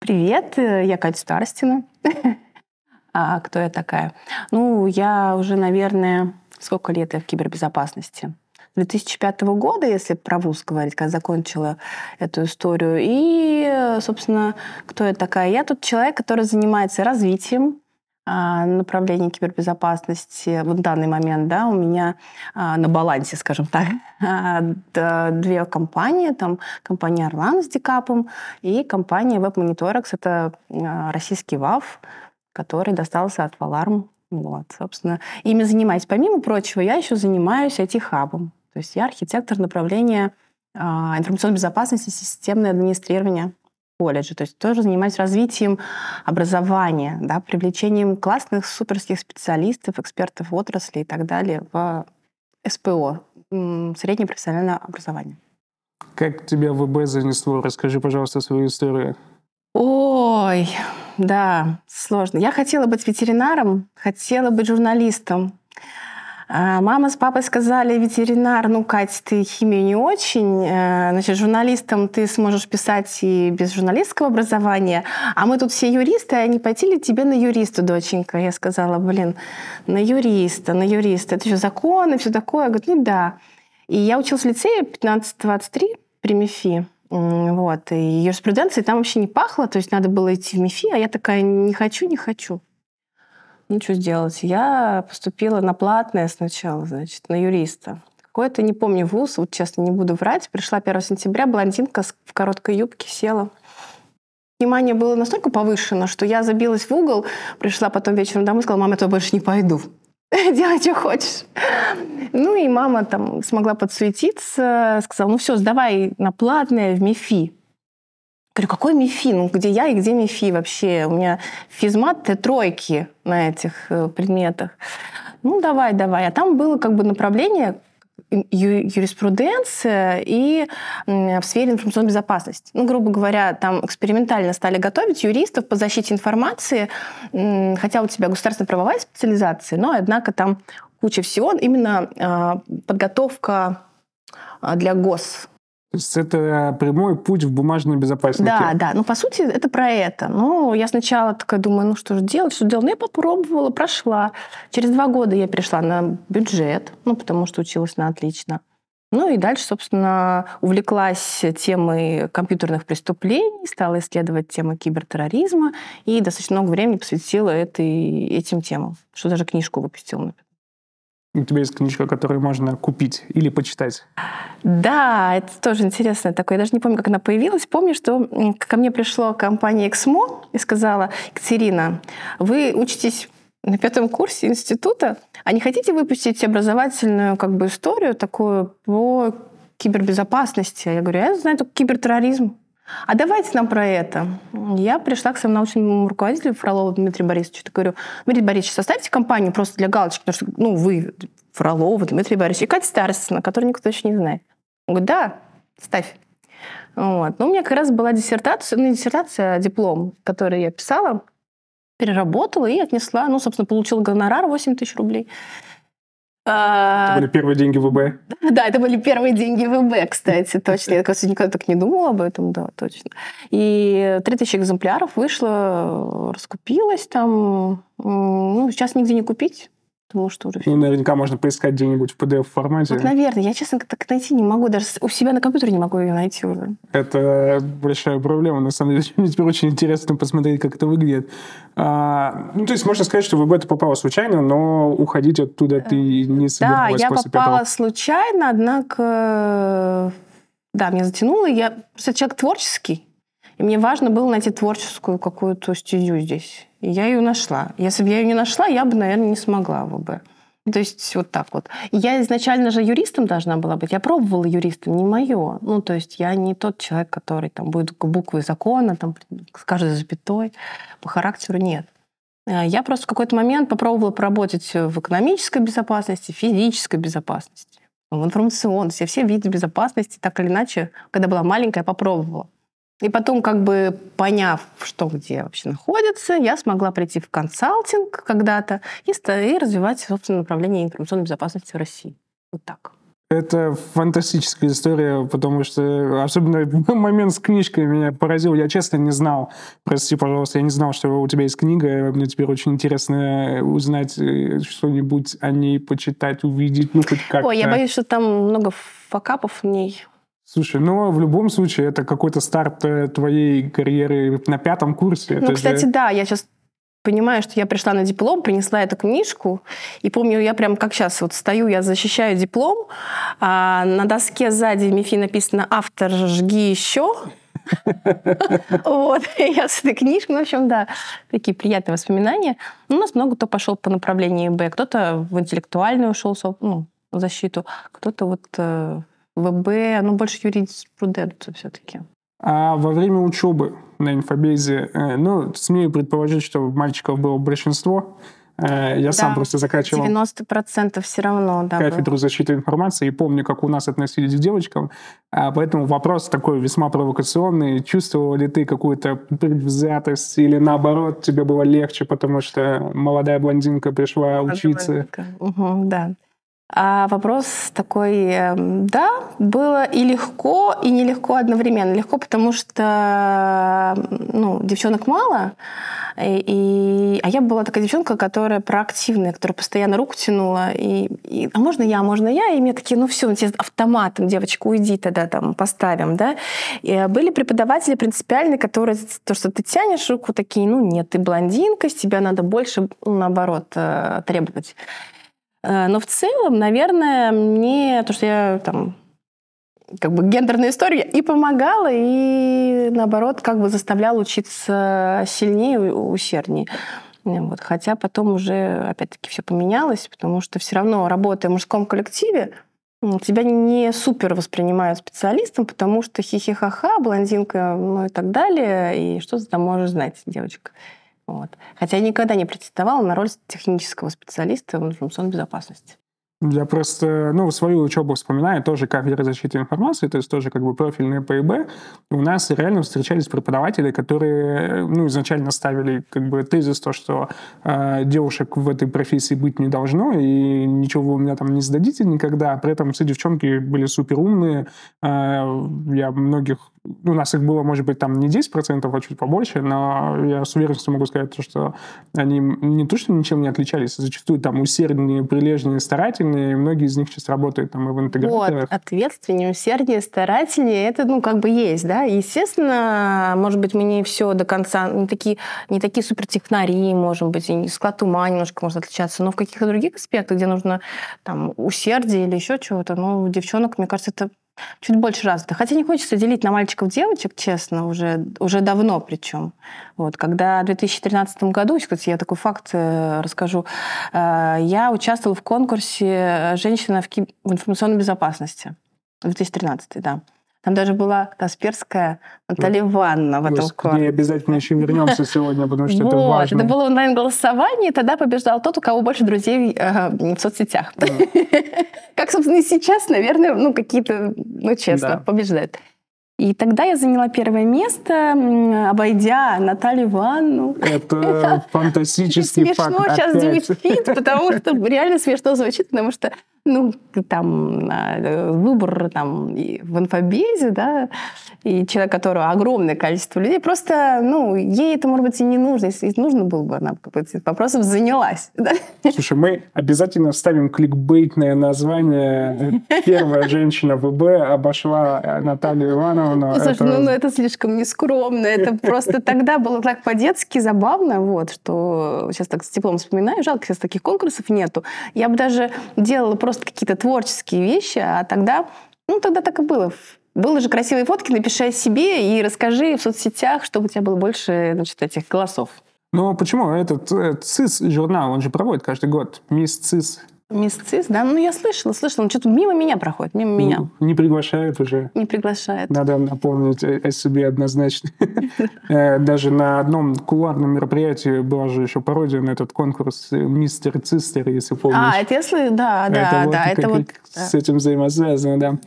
Привет, э, я Катя Старостина. А кто я такая? Ну, я уже, наверное, сколько лет я в кибербезопасности? 2005 года, если про вуз говорить, когда закончила эту историю. И, собственно, кто я такая? Я тут человек, который занимается развитием а, направлений кибербезопасности в данный момент, да, у меня а, на балансе, скажем так, а, две компании, там компания Орлан с Дикапом и компания WebMonitorix, это российский ВАВ, который достался от Valarm. Вот, собственно, ими занимаюсь. Помимо прочего, я еще занимаюсь IT-хабом. То есть я архитектор направления информационной безопасности, системное администрирование колледже. То есть тоже занимаюсь развитием образования, да, привлечением классных суперских специалистов, экспертов отрасли и так далее в СПО, среднее профессиональное образование. Как тебя в ВБ занесло? Расскажи, пожалуйста, свою историю. Ой, да, сложно. Я хотела быть ветеринаром, хотела быть журналистом. А, мама с папой сказали, ветеринар, ну, Катя, ты химию не очень, э, значит, журналистом ты сможешь писать и без журналистского образования, а мы тут все юристы, а не пойти ли тебе на юриста, доченька? Я сказала, блин, на юриста, на юриста, это еще законы, все такое. Я говорю, ну да. И я училась в лицее 15-23 при МИФИ. Вот. И юриспруденции там вообще не пахло, то есть надо было идти в МИФИ, а я такая, не хочу, не хочу. Ну, что сделать? Я поступила на платное сначала, значит, на юриста. Какой-то, не помню, вуз, вот честно, не буду врать. Пришла 1 сентября, блондинка в короткой юбке села. Внимание было настолько повышено, что я забилась в угол, пришла потом вечером домой и сказала, мама, я туда больше не пойду. Делай, что хочешь. Ну и мама там смогла подсуетиться, сказала, ну все, сдавай на платное в МИФИ. Говорю, какой МИФИ? Ну, где я и где МИФИ вообще? У меня физмат тройки на этих э, предметах. Ну, давай, давай. А там было как бы направление юриспруденция и в сфере информационной безопасности. Ну, грубо говоря, там экспериментально стали готовить юристов по защите информации, хотя у тебя государственная правовая специализация, но, однако, там куча всего, именно а, подготовка а, для гос то есть это прямой путь в бумажную безопасность. Да, да. Ну, по сути, это про это. Ну, я сначала такая думаю, ну, что же делать, что делать? Ну, я попробовала, прошла. Через два года я перешла на бюджет, ну, потому что училась на отлично. Ну и дальше, собственно, увлеклась темой компьютерных преступлений, стала исследовать тему кибертерроризма и достаточно много времени посвятила этой, этим темам, что даже книжку выпустила. У тебя есть книжка, которую можно купить или почитать? Да, это тоже интересно такое. Я даже не помню, как она появилась. Помню, что ко мне пришла компания «Эксмо» и сказала, «Екатерина, вы учитесь на пятом курсе института, а не хотите выпустить образовательную как бы историю такую по кибербезопасности? Я говорю, я знаю только кибертерроризм. А давайте нам про это. Я пришла к своему научному руководителю Фролову Дмитрию Борисовичу. Я говорю, Дмитрий Борисович, составьте компанию просто для галочки, потому что ну, вы Фролова, Дмитрий Борисович и Катя Старостина, которую никто еще не знает. Он говорит, да, ставь. Вот. Но у меня как раз была диссертация, ну не диссертация, а диплом, который я писала, переработала и отнесла. Ну, собственно, получила гонорар 8 тысяч рублей. Это были первые деньги ВБ? Да, это были первые деньги ВБ, кстати, точно. Я, кажется, никогда так не думала об этом, да, точно. И 3000 экземпляров вышло, раскупилось там. Ну, сейчас нигде не купить потому что уже... Ну, наверняка можно поискать где-нибудь в PDF-формате. Вот, наверное. Я, честно, так найти не могу. Даже у себя на компьютере не могу ее найти уже. Это большая проблема. На самом деле, мне теперь очень интересно посмотреть, как это выглядит. А, ну, то есть можно сказать, что в это попало случайно, но уходить оттуда ты не собиралась Да, я попала этого. случайно, однако... Да, меня затянуло. Я просто человек творческий. И мне важно было найти творческую какую-то стезю здесь. Я ее нашла. Если бы я ее не нашла, я бы, наверное, не смогла бы. То есть вот так вот. Я изначально же юристом должна была быть. Я пробовала юристом, не мое. Ну, то есть я не тот человек, который там будет буквы закона, там, с каждой запятой. По характеру нет. Э, я просто в какой-то момент попробовала поработать в экономической безопасности, физической безопасности, в информационной. Все виды безопасности так или иначе, когда была маленькая, попробовала. И потом, как бы поняв, что где вообще находится, я смогла прийти в консалтинг когда-то и, и развивать собственное направление информационной безопасности в России. Вот так. Это фантастическая история, потому что особенно момент с книжкой меня поразил. Я честно не знал, прости, пожалуйста, я не знал, что у тебя есть книга. Мне теперь очень интересно узнать э, что-нибудь о ней, почитать, увидеть, ну хоть как-то. Ой, я боюсь, что там много факапов в ней. Слушай, ну в любом случае это какой-то старт э, твоей карьеры на пятом курсе. Ну, это кстати, же... да, я сейчас понимаю, что я пришла на диплом, принесла эту книжку, и помню, я прям как сейчас вот стою, я защищаю диплом, а на доске сзади МИФИ написано «Автор, жги еще», вот, я с этой книжкой, ну, в общем, да, такие приятные воспоминания. У нас много кто пошел по направлению Б, кто-то в интеллектуальную ушел, ну, защиту, кто-то вот э, ВБ, ну, больше юридическую все-таки. А во время учебы на инфобезе, э, ну, смею предположить, что мальчиков было большинство. Э, я да, сам просто заканчивал 90% все равно, да. Кафедру защиты информации и помню, как у нас относились к девочкам. А поэтому вопрос такой весьма провокационный. Чувствовал ли ты какую-то предвзятость или наоборот тебе было легче, потому что молодая блондинка пришла молодая учиться? Блондинка. Угу, да. А вопрос такой, эм, да, было и легко, и нелегко одновременно. Легко, потому что ну, девчонок мало, и, а я была такая девчонка, которая проактивная, которая постоянно руку тянула. И, и, а можно я, можно я? И мне такие, ну все, тебе автоматом, девочка, уйди тогда там поставим, да. И были преподаватели принципиальные, которые то, что ты тянешь руку, такие, ну нет, ты блондинка, с тебя надо больше, наоборот, э, требовать. Э, но в целом, наверное, мне то, что я там как бы гендерная история и помогала, и наоборот, как бы заставляла учиться сильнее, усерднее. Вот. Хотя потом уже, опять-таки, все поменялось, потому что все равно, работая в мужском коллективе, тебя не супер воспринимают специалистом, потому что хихихаха, блондинка, ну и так далее, и что ты там можешь знать, девочка. Вот. Хотя я никогда не претендовала на роль технического специалиста в информационной безопасности. Я просто, ну, свою учебу вспоминаю, тоже кафедра защиты информации, то есть тоже как бы профильные ПИБ. У нас реально встречались преподаватели, которые, ну, изначально ставили как бы тезис то, что э, девушек в этой профессии быть не должно, и ничего вы у меня там не сдадите никогда. При этом все девчонки были супер умные. Э, я многих у нас их было, может быть, там не 10%, а чуть побольше, но я с уверенностью могу сказать, что они не то, что ничем не отличались, а зачастую там усерднее, прилежнее, старательнее, и многие из них сейчас работают там и в интеграторах. Вот, ответственнее, усерднее, старательнее, это, ну, как бы есть, да. Естественно, может быть, мы не все до конца, не такие, не такие супертехнари, может быть, и склад ума немножко может отличаться, но в каких-то других аспектах, где нужно там усердие или еще чего-то, ну, у девчонок, мне кажется, это чуть больше развито. Хотя не хочется делить на мальчиков-девочек, честно, уже, уже давно причем. Вот, когда в 2013 году, кстати, я такой факт э, расскажу, э, я участвовала в конкурсе «Женщина в, ки... в информационной безопасности». 2013, да. Там даже была Касперская Наталья Ивановна в этом Господи, обязательно еще вернемся сегодня, потому что это важно. Это было онлайн-голосование, и тогда побеждал тот, у кого больше друзей э, в соцсетях. Как, собственно, и сейчас, наверное, ну, какие-то, ну, честно, побеждают. И тогда я заняла первое место, обойдя Наталью Ивановну. Это фантастический факт. Смешно сейчас звучит, потому что реально смешно звучит, потому что ну, там, э, выбор там в инфобезе, да, и человек, которого огромное количество людей, просто, ну, ей это, может быть, и не нужно. Если нужно было бы, она бы этим вопросом занялась. Да? Слушай, мы обязательно вставим кликбейтное название «Первая женщина ВБ обошла Наталью Ивановну». Слушай, это... Ну, ну это слишком нескромно. Это просто тогда было так по-детски забавно, вот, что сейчас так с теплом вспоминаю. Жалко, сейчас таких конкурсов нету. Я бы даже делала просто просто какие-то творческие вещи, а тогда, ну, тогда так и было. Было же красивые фотки, напиши о себе и расскажи в соцсетях, чтобы у тебя было больше значит, этих голосов. Ну, почему? Этот э, ЦИС журнал, он же проводит каждый год. Мисс ЦИС. Мисс Цис, да? Ну, я слышала, слышала. Он что-то мимо меня проходит, мимо меня. Ну, не приглашает уже. Не приглашает. Надо напомнить о себе однозначно. Э, даже на одном кулуарном мероприятии была же еще пародия на этот конкурс «Мистер Цистер», если помнишь. А, это если... Да, да, да. Это вот с этим взаимосвязано, да.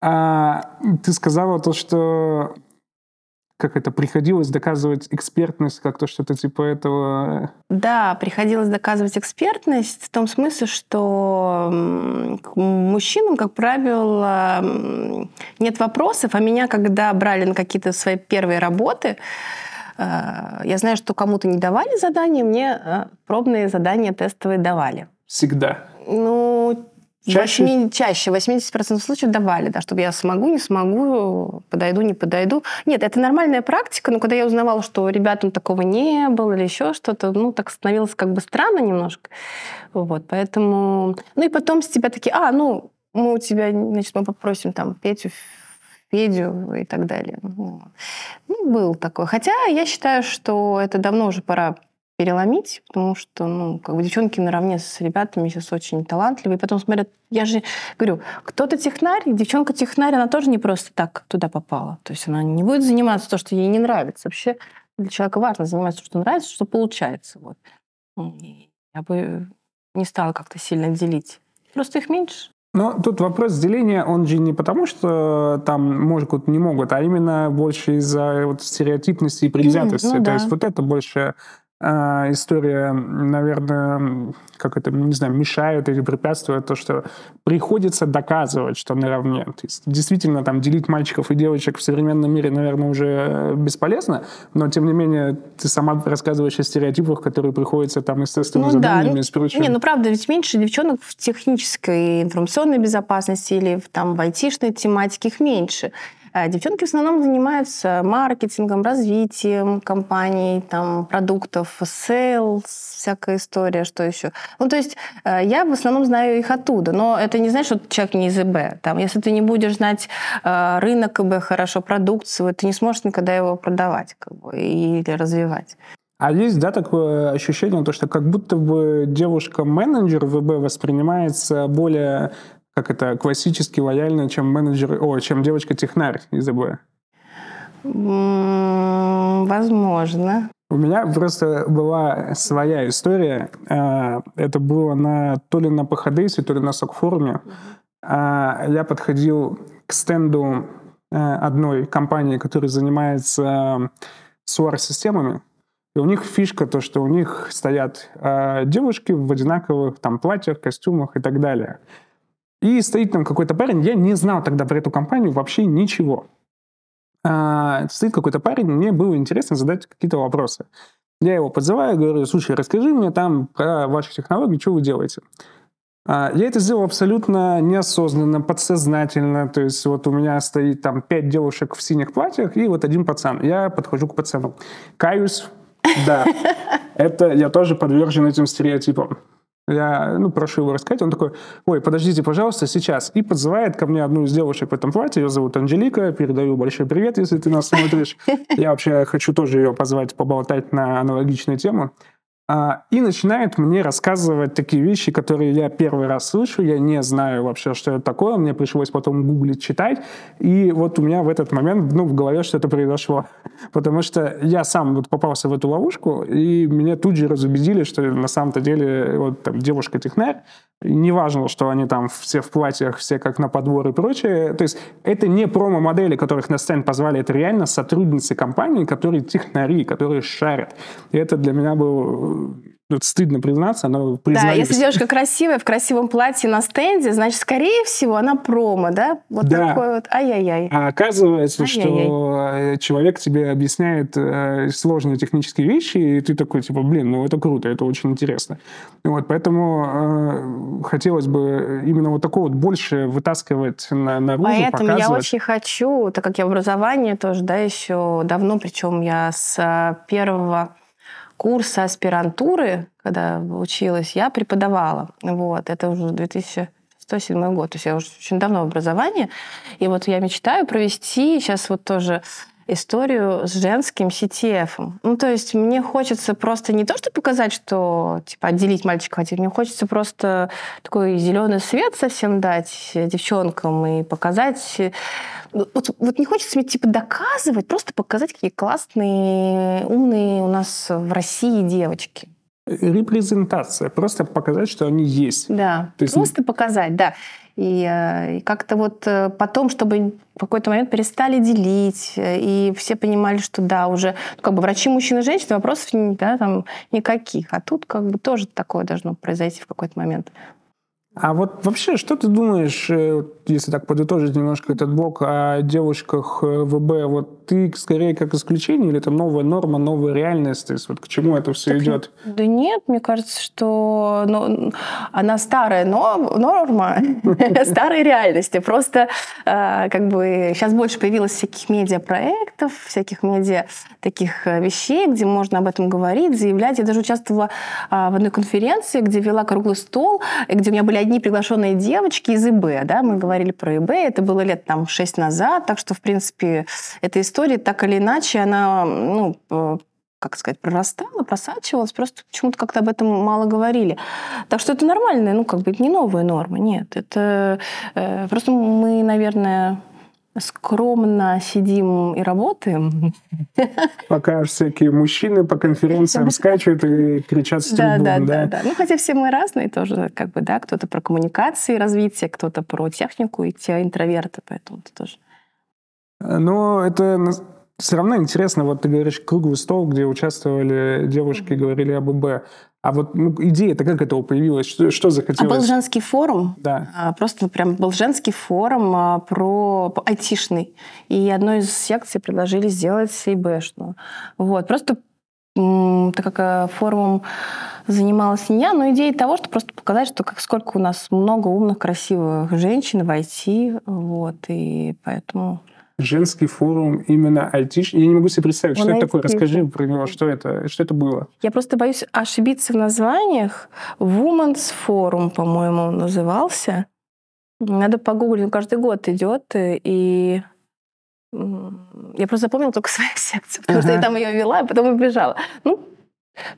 А ты сказала то, что как это, приходилось доказывать экспертность, как-то что-то типа этого? Да, приходилось доказывать экспертность в том смысле, что мужчинам, как правило, нет вопросов, а меня, когда брали на какие-то свои первые работы, э, я знаю, что кому-то не давали задания, мне э, пробные задания тестовые давали. Всегда? Ну, Чаще? 8, чаще, 80% случаев давали, да, чтобы я смогу, не смогу, подойду, не подойду. Нет, это нормальная практика, но когда я узнавала, что ребятам такого не было или еще что-то, ну, так становилось как бы странно немножко. Вот, поэтому... Ну, и потом с тебя такие, а, ну, мы у тебя, значит, мы попросим там Петю, Федю и так далее. Ну, был такой. Хотя я считаю, что это давно уже пора переломить, потому что, ну, как бы девчонки наравне с ребятами сейчас очень талантливые. И потом смотрят, я же говорю, кто-то технарь, девчонка технарь, она тоже не просто так туда попала. То есть она не будет заниматься то, что ей не нравится. Вообще для человека важно заниматься то, что нравится, что получается. Вот. Ну, я бы не стала как-то сильно делить. Просто их меньше. Но тут вопрос деления, он же не потому, что там могут, не могут, а именно больше из-за вот стереотипности и предвзятости. Ну, да. То есть вот это больше а, история, наверное, как это, не знаю, мешает или препятствует то, что приходится доказывать, что наравне. То есть, действительно, там делить мальчиков и девочек в современном мире, наверное, уже бесполезно, но, тем не менее, ты сама рассказываешь о стереотипах, которые приходится там с тестовыми ну, заданиями да. и с прочим. Не, ну правда, ведь меньше девчонок в технической информационной безопасности или в, там, в айтишной тематике их меньше. А девчонки в основном занимаются маркетингом, развитием компаний, там, продуктов, sales, всякая история, что еще. Ну, то есть э, я в основном знаю их оттуда, но это не значит, что человек не из ИБ. Там, если ты не будешь знать э, рынок ИБ хорошо, продукцию, ты не сможешь никогда его продавать как бы, или развивать. А есть, да, такое ощущение, то, что как будто бы девушка-менеджер в ИБ воспринимается более как это, классически лояльно, чем менеджер, о, чем девочка-технарь из АБ? Возможно. У меня просто была своя история. А, это было на, то ли на ПХДСе, то ли на СОК-форуме. А, я подходил к стенду э, одной компании, которая занимается SOAR-системами. И у них фишка то, что у них стоят а, девушки в одинаковых там платьях, костюмах и так далее. И стоит там какой-то парень, я не знал тогда про эту компанию вообще ничего. А, стоит какой-то парень, мне было интересно задать какие-то вопросы. Я его подзываю, говорю, слушай, расскажи мне там про ваши технологии, что вы делаете. А, я это сделал абсолютно неосознанно, подсознательно. То есть вот у меня стоит там пять девушек в синих платьях и вот один пацан. Я подхожу к пацану. Каюсь, да, это я тоже подвержен этим стереотипам. Я, ну, прошу его рассказать. Он такой, ой, подождите, пожалуйста, сейчас. И подзывает ко мне одну из девушек в этом платье. Ее зовут Анжелика. Передаю большой привет, если ты нас смотришь. Я вообще хочу тоже ее позвать поболтать на аналогичную тему. А, и начинает мне рассказывать такие вещи, которые я первый раз слышу, я не знаю вообще, что это такое, мне пришлось потом гуглить, читать, и вот у меня в этот момент, ну, в голове что-то произошло, потому что я сам вот попался в эту ловушку, и меня тут же разубедили, что на самом-то деле вот там девушка-технарь, Неважно, что они там все в платьях, все как на подбор и прочее. То есть это не промо-модели, которых на сцене позвали, это реально сотрудницы компании, которые технари, которые шарят. И это для меня был вот стыдно признаться, но признаюсь. Да, если девушка красивая, в красивом платье на стенде, значит, скорее всего, она промо, да? Вот да. такой вот, ай-яй-яй. А оказывается, ай-яй-яй. что э, человек тебе объясняет э, сложные технические вещи, и ты такой, типа, блин, ну это круто, это очень интересно. Вот, поэтому э, хотелось бы именно вот такого вот больше вытаскивать на, наружу, Поэтому показывать. я очень хочу, так как я в образовании тоже, да, еще давно, причем я с э, первого курса аспирантуры, когда училась, я преподавала. Вот, это уже 2007 год, то есть я уже очень давно в образовании. И вот я мечтаю провести сейчас вот тоже историю с женским CTF. Ну, то есть мне хочется просто не то, что показать, что, типа, отделить мальчика от мне хочется просто такой зеленый свет совсем дать девчонкам и показать... Вот, вот не хочется мне, типа, доказывать, просто показать, какие классные, умные у нас в России девочки репрезентация, просто показать, что они есть. Да, То есть... просто показать, да. И, э, и как-то вот э, потом, чтобы в какой-то момент перестали делить, и все понимали, что да, уже ну, как бы врачи, мужчины, женщины, вопросов да, там, никаких. А тут как бы тоже такое должно произойти в какой-то момент. А вот вообще, что ты думаешь, э, если так подытожить немножко этот блок о девушках э, ВБ, вот ты скорее как исключение или это новая норма, новая реальность? То есть вот к чему это все так, идет? Да нет, мне кажется, что ну, она старая но, норма, старой реальности. Просто э, как бы сейчас больше появилось всяких медиапроектов, всяких медиа таких вещей, где можно об этом говорить, заявлять. Я даже участвовала в одной конференции, где вела круглый стол, где у меня были одни приглашенные девочки из ИБ, да, мы говорили про ИБ, это было лет там шесть назад, так что, в принципе, эта история так или иначе, она, ну, как сказать, прорастала, просачивалась, просто почему-то как-то об этом мало говорили. Так что это нормальная, ну, как бы не новая норма, нет. Это э, просто мы, наверное, скромно сидим и работаем. Пока всякие мужчины по конференциям скачут и кричат с трибун, да, да, да, да. Ну, хотя все мы разные тоже, как бы, да, кто-то про коммуникации развитие, кто-то про технику и те интроверты, поэтому это тоже. Но это все равно интересно, вот ты говоришь круглый стол, где участвовали девушки, говорили об ИБ. А вот ну, идея-то как этого появилась? Что, что захотелось? А был женский форум. Да. А, просто прям был женский форум а, про айтишный. И одной из секций предложили сделать ИБшную. Вот. Просто так как э, форумом занималась не я, но идея того, что просто показать, что как, сколько у нас много умных, красивых женщин в IT, вот, и поэтому женский форум именно айтиш. Я не могу себе представить, Он что это такое. Расскажи про него, что это, что это было. Я просто боюсь ошибиться в названиях. Women's Forum, по-моему, назывался. Надо погуглить, он каждый год идет, и я просто запомнила только свою секцию, потому ага. что я там ее вела, а потом убежала. Ну,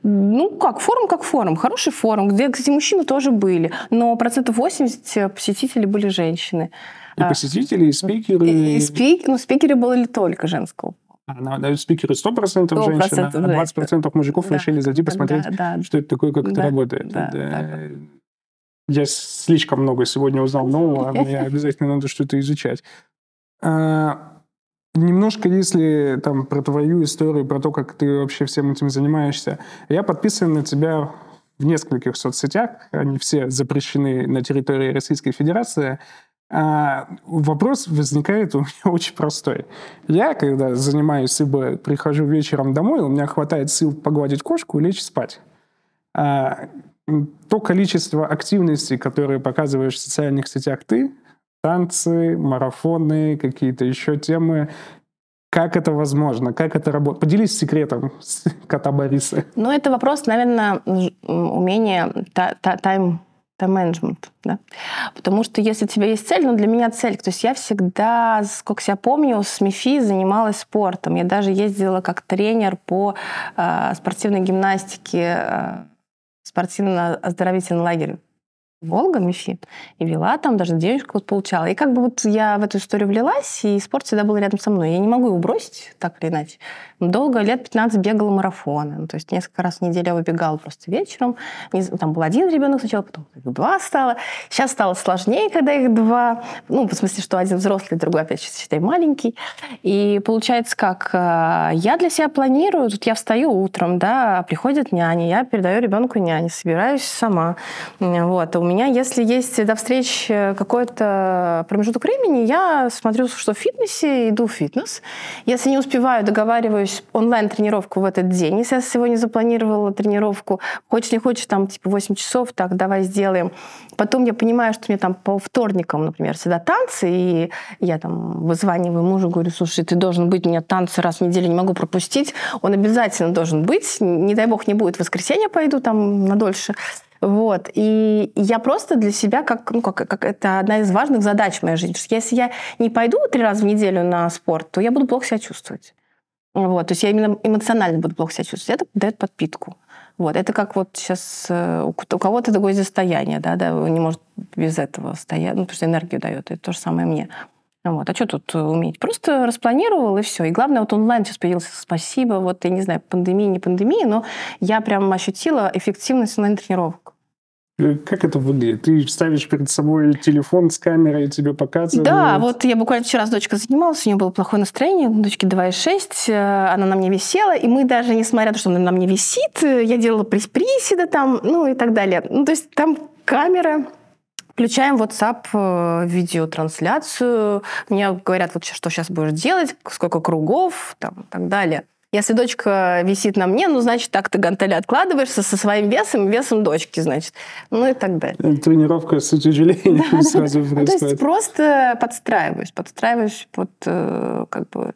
ну, как, форум как форум. Хороший форум, где, кстати, мужчины тоже были, но процентов 80 посетителей были женщины. И а, посетители, и спикеры. И, и спик, ну, спикеры были только женского а, на, спикеры 100%, 100% женщин, а 20% мужиков да. решили зайти посмотреть, да, да. что это такое, как да, это работает. Да, да. Да. Я слишком много сегодня узнал нового, мне обязательно надо что-то изучать. А, немножко, если там про твою историю, про то, как ты вообще всем этим занимаешься. Я подписан на тебя в нескольких соцсетях, они все запрещены на территории Российской Федерации. А, вопрос возникает у меня очень простой. Я, когда занимаюсь ибо прихожу вечером домой, у меня хватает сил погладить кошку и лечь спать. А, то количество активностей, которые показываешь в социальных сетях ты, танцы, марафоны, какие-то еще темы, как это возможно? Как это работает? Поделись секретом кота Бориса. Ну, это вопрос, наверное, умения тайм тайм-менеджмент, да? Потому что если у тебя есть цель, ну, для меня цель, то есть я всегда, сколько себя помню, с МИФИ занималась спортом. Я даже ездила как тренер по э, спортивной гимнастике, э, спортивно-оздоровительный лагерь Волга, МИФИ, и вела там, даже денежку вот получала. И как бы вот я в эту историю влилась, и спорт всегда был рядом со мной. Я не могу его бросить, так или иначе. Долго, лет 15 бегала марафоны. Ну, то есть несколько раз в неделю выбегала просто вечером. Там был один ребенок сначала, потом два стало. Сейчас стало сложнее, когда их два. Ну, в смысле, что один взрослый, другой, опять, считай, маленький. И получается как? Э, я для себя планирую, тут я встаю утром, да, приходит няня, я передаю ребенку няне, собираюсь сама. Вот. У меня, если есть до встречи какой-то промежуток времени, я смотрю, что в фитнесе, иду в фитнес. Если не успеваю, договариваюсь онлайн-тренировку в этот день. Если я сегодня запланировала тренировку, хочешь не хочешь, там, типа, 8 часов, так, давай сделаем. Потом я понимаю, что мне там по вторникам, например, всегда танцы, и я там вызваниваю мужу, говорю, слушай, ты должен быть, у меня танцы раз в неделю не могу пропустить. Он обязательно должен быть. Не дай бог не будет, в воскресенье пойду там на дольше. Вот. И я просто для себя, как, ну, как, как это одна из важных задач в моей жизни. Что если я не пойду три раза в неделю на спорт, то я буду плохо себя чувствовать. Вот. То есть я именно эмоционально буду плохо себя чувствовать. Это дает подпитку. Вот. Это как вот сейчас э, у кого-то такое состояние, да, да, не может без этого стоять, ну, потому что энергию дает. Это то же самое мне. Вот. А что тут уметь? Просто распланировал, и все. И главное, вот онлайн сейчас появился. Спасибо. Вот, я не знаю, пандемия, не пандемия, но я прям ощутила эффективность онлайн-тренировок. Э, как это выглядит? Ты ставишь перед собой телефон с камерой, тебе показывают? Да, вот я буквально вчера с дочкой занималась, у нее было плохое настроение, дочке 2,6, э, она на мне висела, и мы даже, несмотря на то, что она на мне висит, э, я делала приседа там, ну и так далее. Ну, то есть там камера, Включаем WhatsApp видеотрансляцию. Мне говорят, вот что сейчас будешь делать, сколько кругов, там, и так далее. Если дочка висит на мне, ну, значит, так ты гантели откладываешься со своим весом, весом дочки, значит. Ну и так далее. Тренировка с утяжелением да, сразу да. происходит. То есть просто подстраиваюсь, подстраиваюсь под э, как бы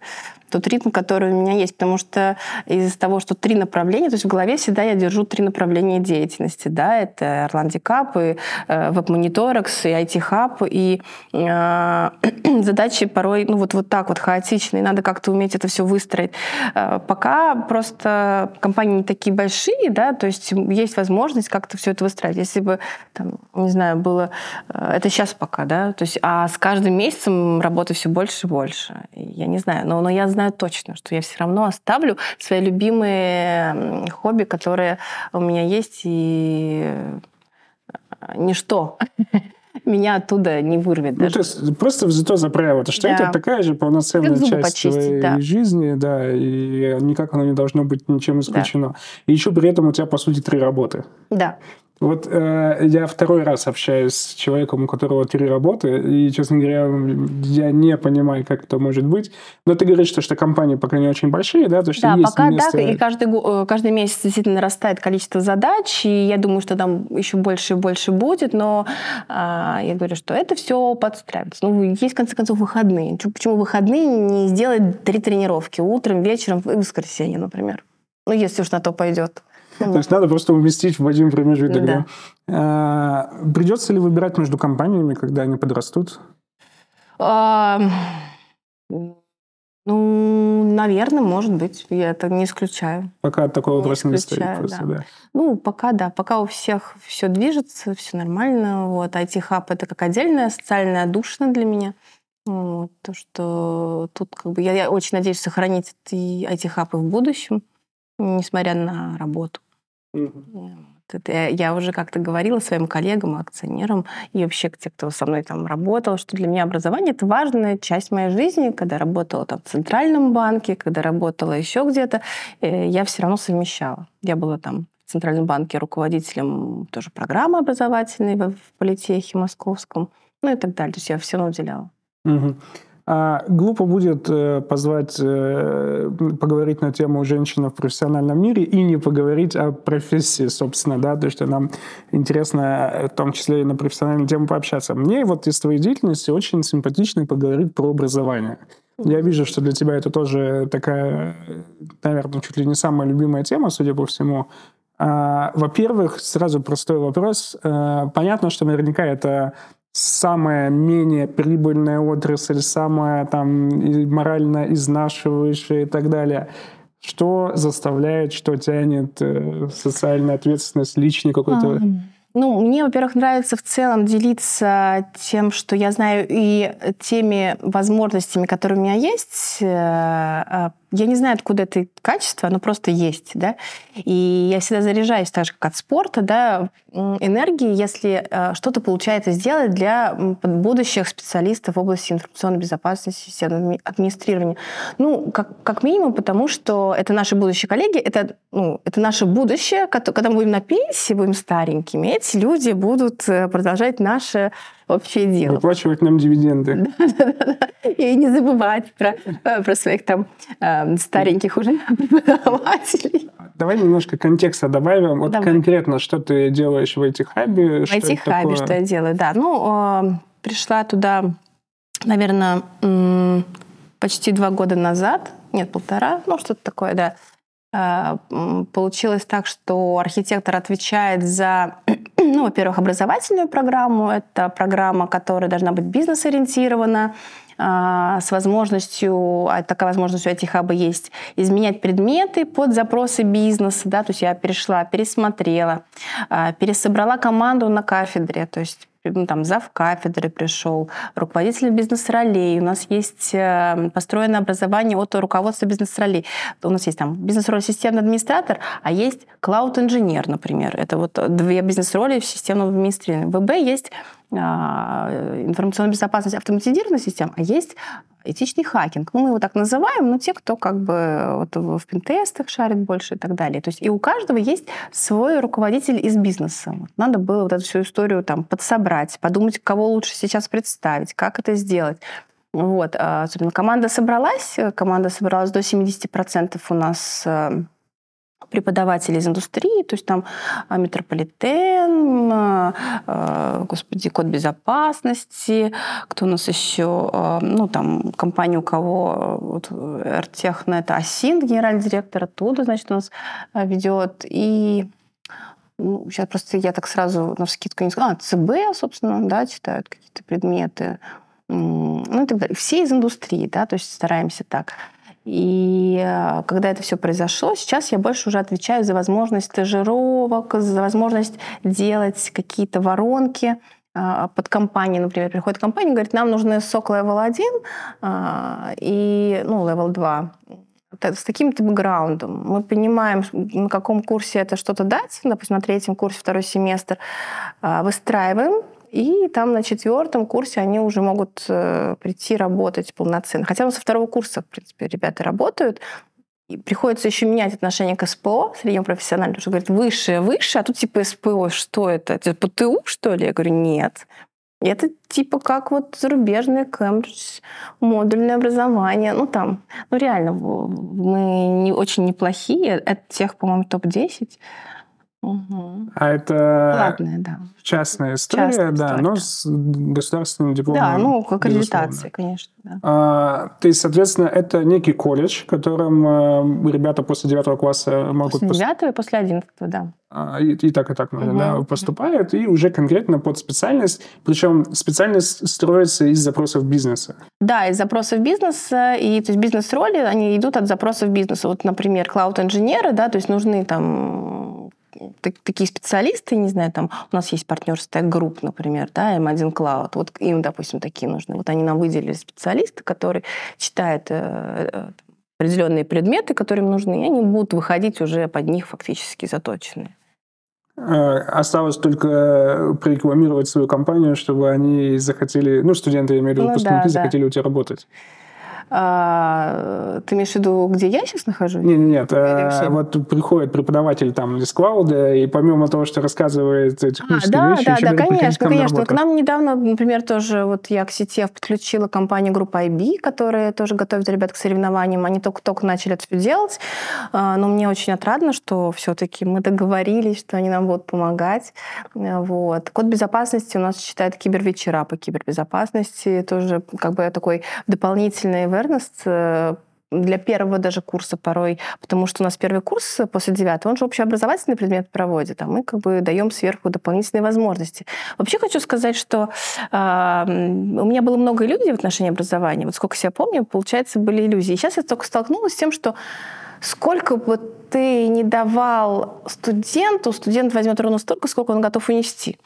тот ритм, который у меня есть, потому что из-за того, что три направления, то есть в голове всегда я держу три направления деятельности, да, это Орланди Кап, и э, веб-мониторекс, и IT-хаб, и э, задачи порой, ну, вот, вот так вот хаотичные, надо как-то уметь это все выстроить. Э, пока просто компании не такие большие, да, то есть есть возможность как-то все это выстраивать. Если бы, там, не знаю, было... Э, это сейчас пока, да, то есть, а с каждым месяцем работы все больше и больше. Я не знаю, но, но я знаю точно, что я все равно оставлю свои любимые хобби, которые у меня есть, и э, ничто меня оттуда не вырвет. Ну, то есть просто взято за правило, потому что да. это такая же полноценная часть почистить, твоей да. жизни, да, и никак она не должно быть ничем исключено. Да. И еще при этом у тебя, по сути, три работы. Да. Вот э, я второй раз общаюсь с человеком, у которого три работы, и, честно говоря, я не понимаю, как это может быть. Но ты говоришь, что, что компании пока не очень большие, да? То, что да, пока место... так, и каждый, э, каждый месяц действительно нарастает количество задач, и я думаю, что там еще больше и больше будет, но э, я говорю, что это все подстраивается. Ну, есть, в конце концов, выходные. Почему выходные не сделать три тренировки утром, вечером и воскресенье, например? Ну, если уж на то пойдет. То есть надо просто уместить в один промежуток. Да. А, придется ли выбирать между компаниями, когда они подрастут? Ну, наверное, может быть. Я это не исключаю. Пока такой вопрос не, не стоит. Просто, да. Да. Ну, пока да. Пока у всех все движется, все нормально. Вот. IT-хаб — это как отдельная социальная душина для меня. Вот. То, что тут как бы... Я, я очень надеюсь сохранить IT-хаб и в будущем, несмотря на работу. Это я уже как-то говорила своим коллегам, акционерам и вообще к тем, кто со мной там работал, что для меня образование это важная часть моей жизни. Когда работала там в центральном банке, когда работала еще где-то, э, я все равно совмещала. Я была там в Центральном банке руководителем тоже программы образовательной в политехе московском, ну и так далее. То есть я все равно уделяла. Угу. А глупо будет э, позвать, э, поговорить на тему женщины в профессиональном мире и не поговорить о профессии, собственно, да, то, что нам интересно, э, в том числе и на профессиональную тему пообщаться. Мне вот из твоей деятельности очень симпатично поговорить про образование. Я вижу, что для тебя это тоже такая, наверное, чуть ли не самая любимая тема, судя по всему. А, во-первых, сразу простой вопрос. Понятно, что наверняка это самая менее прибыльная отрасль, самая там морально изнашивающая и так далее. Что заставляет, что тянет э, социальная ответственность, личный какой-то... Ну, мне, во-первых, нравится в целом делиться тем, что я знаю, и теми возможностями, которые у меня есть, э, а, я не знаю, откуда это качество, оно просто есть, да. И я всегда заряжаюсь так же, как от спорта, да, энергии, если э, что-то получается сделать для будущих специалистов в области информационной безопасности, администрирования. Ну, как, как минимум, потому что это наши будущие коллеги, это, ну, это наше будущее, когда мы будем на пенсии, будем старенькими, эти люди будут э, продолжать наше общее дело. Выплачивать нам дивиденды. И не забывать про, про своих там э, стареньких уже преподавателей. Давай немножко контекста добавим. Вот Давай. конкретно, что ты делаешь в этих хабе? В этих хабе, что я делаю, да. Ну, э, пришла туда, наверное, почти два года назад. Нет, полтора, ну, что-то такое, да. Э, получилось так, что архитектор отвечает за, ну, во-первых, образовательную программу. Это программа, которая должна быть бизнес-ориентирована, э, с возможностью, а такая возможность у этих хаба есть, изменять предметы под запросы бизнеса. Да? То есть я перешла, пересмотрела, э, пересобрала команду на кафедре. То есть там зав кафедры пришел, руководитель бизнес-ролей. У нас есть э, построенное образование от руководства бизнес-ролей. У нас есть там бизнес-роль системный администратор, а есть клауд-инженер, например. Это вот две бизнес-роли в системном администрировании. В ВБ есть а, информационная безопасность автоматизированных систем, а есть этичный хакинг. Ну, мы его так называем, но те, кто как бы вот в пентестах шарит больше и так далее. То есть и у каждого есть свой руководитель из бизнеса. Надо было вот эту всю историю там подсобрать, подумать, кого лучше сейчас представить, как это сделать. Вот, а, собственно, команда собралась, команда собралась до 70% у нас преподавателей из индустрии, то есть там а, метрополитен, а, а, господи, код безопасности, кто у нас еще, ну там компания у кого, вот Эртехно, это Асин, генеральный директор оттуда, значит, у нас ведет, и ну, сейчас просто я так сразу на вскидку не сказала, а, ЦБ, собственно, да, читают какие-то предметы, ну и так далее. Все из индустрии, да, то есть стараемся так. И э, когда это все произошло, сейчас я больше уже отвечаю за возможность стажировок, за возможность делать какие-то воронки э, под компании, например, приходит компания и говорит, нам нужны сок level 1 э, и ну, level 2 с таким-то бэкграундом. Мы понимаем, на каком курсе это что-то дать, допустим, на третьем курсе, второй семестр, выстраиваем и там на четвертом курсе они уже могут э, прийти работать полноценно. Хотя со второго курса, в принципе, ребята работают. И приходится еще менять отношение к СПО, среднему профессиональному, потому что говорит, выше, выше, а тут типа СПО, что это? Это ПТУ, что ли? Я говорю, нет. Это типа как вот зарубежное Кембридж, модульное образование. Ну там, ну реально, мы не, очень неплохие. Это тех, по-моему, топ-10. Угу. А это Платная, да. частная история, частная да, история. но с государственным дипломом. Да, ну, как аккредитация, конечно. Да. А, то есть, соответственно, это некий колледж, в котором э, ребята после девятого класса могут... После девятого и после одиннадцатого, да. А, и, и так, и так, угу. да, поступают, и уже конкретно под специальность. Причем специальность строится из запросов бизнеса. Да, из запросов бизнеса, и то есть бизнес-роли, они идут от запросов бизнеса. Вот, например, клауд-инженеры, да, то есть нужны там такие специалисты, не знаю, там у нас есть партнер Stack Group, например, да, M1 Cloud, вот им, допустим, такие нужны. Вот они нам выделили специалиста, который читает э, э, определенные предметы, которые им нужны, и они будут выходить уже под них фактически заточенные. Э, осталось только прорекламировать свою компанию, чтобы они захотели, ну, студенты, я имею в виду, ну, выпускники, да, захотели да. у тебя работать. А, ты имеешь в виду, где я сейчас нахожусь? Нет, нет, а, вот приходит преподаватель там из клауда, и помимо того, что рассказывает технические а, да, вещи, да, да, конечно, конечно. К нам недавно, например, тоже вот я к сети подключила компанию группа IB, которая тоже готовит ребят к соревнованиям. Они только-только начали это все делать, а, но мне очень отрадно, что все-таки мы договорились, что они нам будут помогать. Вот. Код безопасности у нас читает кибервечера по кибербезопасности, тоже как бы такой дополнительный awareness э, для первого даже курса порой, потому что у нас первый курс после девятого, он же общеобразовательный предмет проводит, а мы как бы даем сверху дополнительные возможности. Вообще хочу сказать, что э, у меня было много иллюзий в отношении образования. Вот сколько себя помню, получается, были иллюзии. И сейчас я только столкнулась с тем, что сколько бы ты не давал студенту, студент возьмет ровно столько, сколько он готов унести.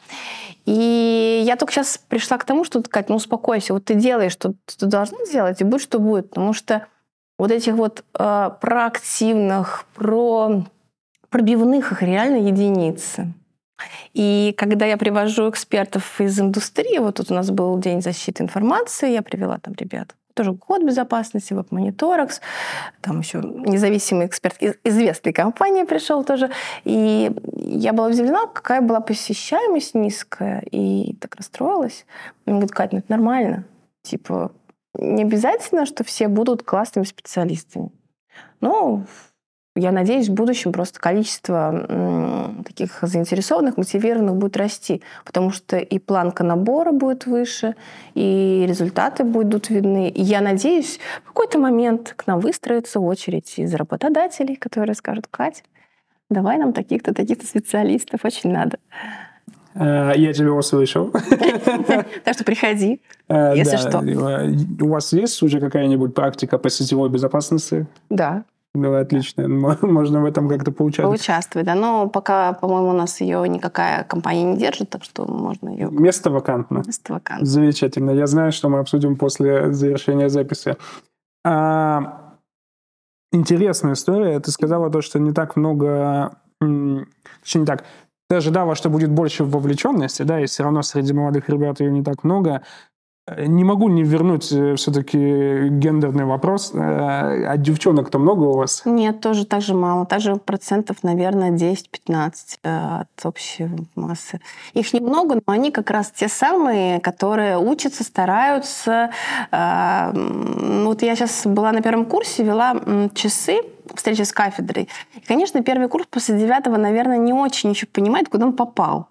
И я только сейчас пришла к тому, что, Кать, ну успокойся, вот ты делаешь, что ты должна сделать, и будет, что будет. Потому что вот этих вот э, проактивных, про пробивных их реально единицы. И когда я привожу экспертов из индустрии, вот тут у нас был День защиты информации, я привела там ребят, тоже код безопасности, веб-мониторекс, там еще независимый эксперт из известной компании пришел тоже. И я была удивлена, какая была посещаемость низкая, и так расстроилась. Он говорит, Катя, ну это нормально. Типа, не обязательно, что все будут классными специалистами. Ну, я надеюсь, в будущем просто количество таких заинтересованных, мотивированных будет расти, потому что и планка набора будет выше, и результаты будут видны. И я надеюсь, в какой-то момент к нам выстроится очередь из работодателей, которые скажут, Катя, давай нам таких-то, таких-то специалистов, очень надо. Э, я тебя услышал. Так что приходи, э, если что. У вас есть уже какая-нибудь практика по сетевой безопасности? Да, Ну, отлично. Можно в этом как-то поучаствовать. Поучаствовать, да. Но пока, по-моему, у нас ее никакая компания не держит, так что можно ее... Место вакантно. Место вакантно. Замечательно. Я знаю, что мы обсудим после завершения записи. А, интересная история. Ты сказала то, что не так много... Точнее, не так. Ты ожидала, что будет больше вовлеченности, да, и все равно среди молодых ребят ее не так много. Не могу не вернуть э, все-таки гендерный вопрос. Э, а девчонок-то много у вас? Нет, тоже так же мало. Также процентов, наверное, 10-15 э, от общей массы. Их немного, но они как раз те самые, которые учатся, стараются. Вот я сейчас была на первом курсе, вела часы встречи с кафедрой. И, конечно, первый курс после девятого, наверное, не очень еще понимает, куда он попал.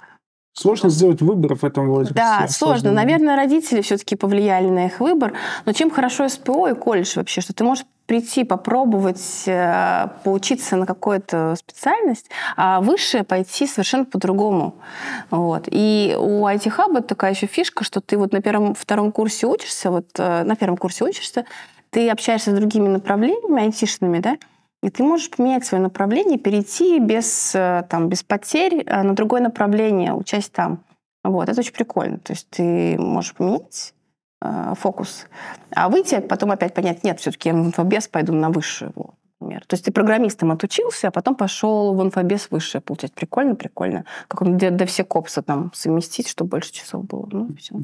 Сложно сделать выбор в этом возрасте. Да, сложно. Наверное, родители все-таки повлияли на их выбор. Но чем хорошо СПО и колледж вообще, что ты можешь прийти, попробовать э, поучиться на какую-то специальность, а выше пойти совершенно по-другому. Вот. И у IT-хаба такая еще фишка, что ты вот на первом, втором курсе учишься, вот э, на первом курсе учишься, ты общаешься с другими направлениями айтишными, да, и ты можешь поменять свое направление, перейти без, э, там, без потерь э, на другое направление, учась там. Вот, это очень прикольно. То есть ты можешь поменять э, фокус, а выйти, потом опять понять, нет, все-таки я в инфобес пойду на высшую. Например. То есть ты программистом отучился, а потом пошел в инфобес высшее получать. Прикольно, прикольно. Как он до, все копсы там совместить, чтобы больше часов было. Ну, все.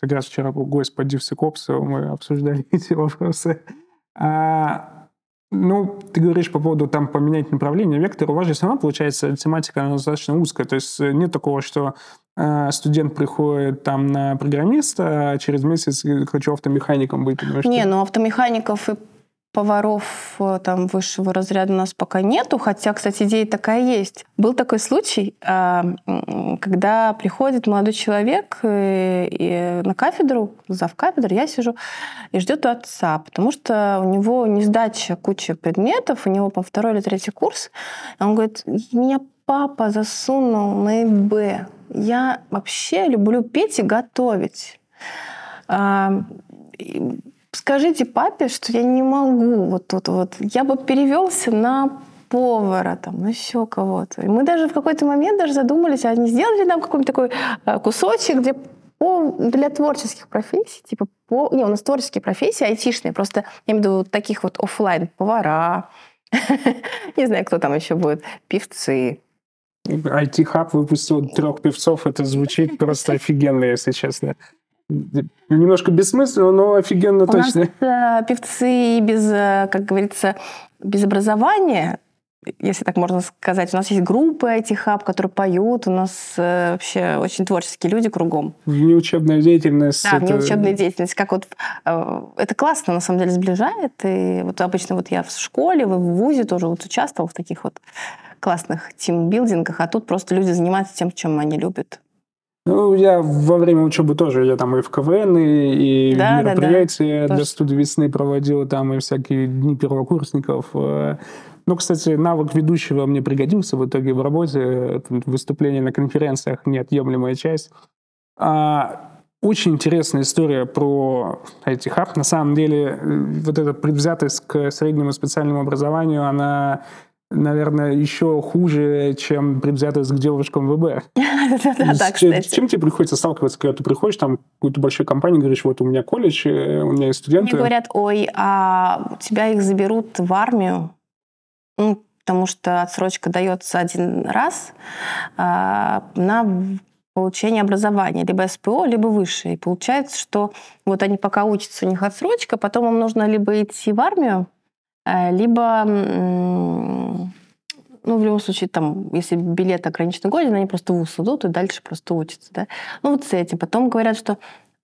Как раз вчера был гость по Дивсекопсу, мы обсуждали эти вопросы. А ну, ты говоришь по поводу там поменять направление вектора. У вас же равно получается тематика она достаточно узкая. То есть э, нет такого, что э, студент приходит там на программиста, а через месяц хочу автомехаником быть. Не, ну автомехаников и поваров э, там высшего разряда у нас пока нету, хотя, кстати, идея такая есть. Был такой случай, а, когда приходит молодой человек э, на кафедру, зав кафедры, я сижу и ждет отца, потому что у него не сдача куча предметов, у него, по второй или третий курс. Он говорит, меня папа засунул на ИБ. Я вообще люблю петь и готовить а, скажите папе, что я не могу вот тут вот. Я бы перевелся на повара, там, еще кого-то. И мы даже в какой-то момент даже задумались, а не сделали нам какой-нибудь такой э, кусочек, где по, для творческих профессий, типа по... Не, у нас творческие профессии, айтишные, просто я имею в виду таких вот офлайн повара, не знаю, кто там еще будет, певцы. IT-хаб выпустил трех певцов, это звучит просто офигенно, если честно. Немножко бессмысленно, но офигенно У точно. Нас, э, певцы без, э, как говорится, без образования, если так можно сказать. У нас есть группы IT-хаб, которые поют. У нас э, вообще очень творческие люди кругом. Внеучебная деятельность. Да, это... внеучебная деятельность. Как вот, э, это классно, на самом деле, сближает. И вот обычно вот я в школе, в ВУЗе тоже вот участвовал в таких вот классных тимбилдингах, а тут просто люди занимаются тем, чем они любят. Ну, я во время учебы тоже, я там и в КВН, и, и да, мероприятия да, да. для студии весны проводил, там и всякие дни первокурсников. Э. Ну, кстати, навык ведущего мне пригодился в итоге в работе. Выступление на конференциях – неотъемлемая часть. А, очень интересная история про IT-хаб. На самом деле, э, вот эта предвзятость к среднему специальному образованию, она наверное, еще хуже, чем предвзятость к девушкам ВБ. Чем тебе приходится сталкиваться, когда ты приходишь там в какую-то большую компанию, говоришь, вот у меня колледж, э, у меня есть студенты. Мне говорят, ой, а тебя их заберут в армию, ну, потому что отсрочка дается один раз а, на получение образования, либо СПО, либо высшее. И получается, что вот они пока учатся, у них отсрочка, потом им нужно либо идти в армию, Э, либо, ну, в любом случае, там, если билет ограниченный годен, они просто в ВУЗ идут и дальше просто учатся, да. Ну, вот с этим. Потом говорят, что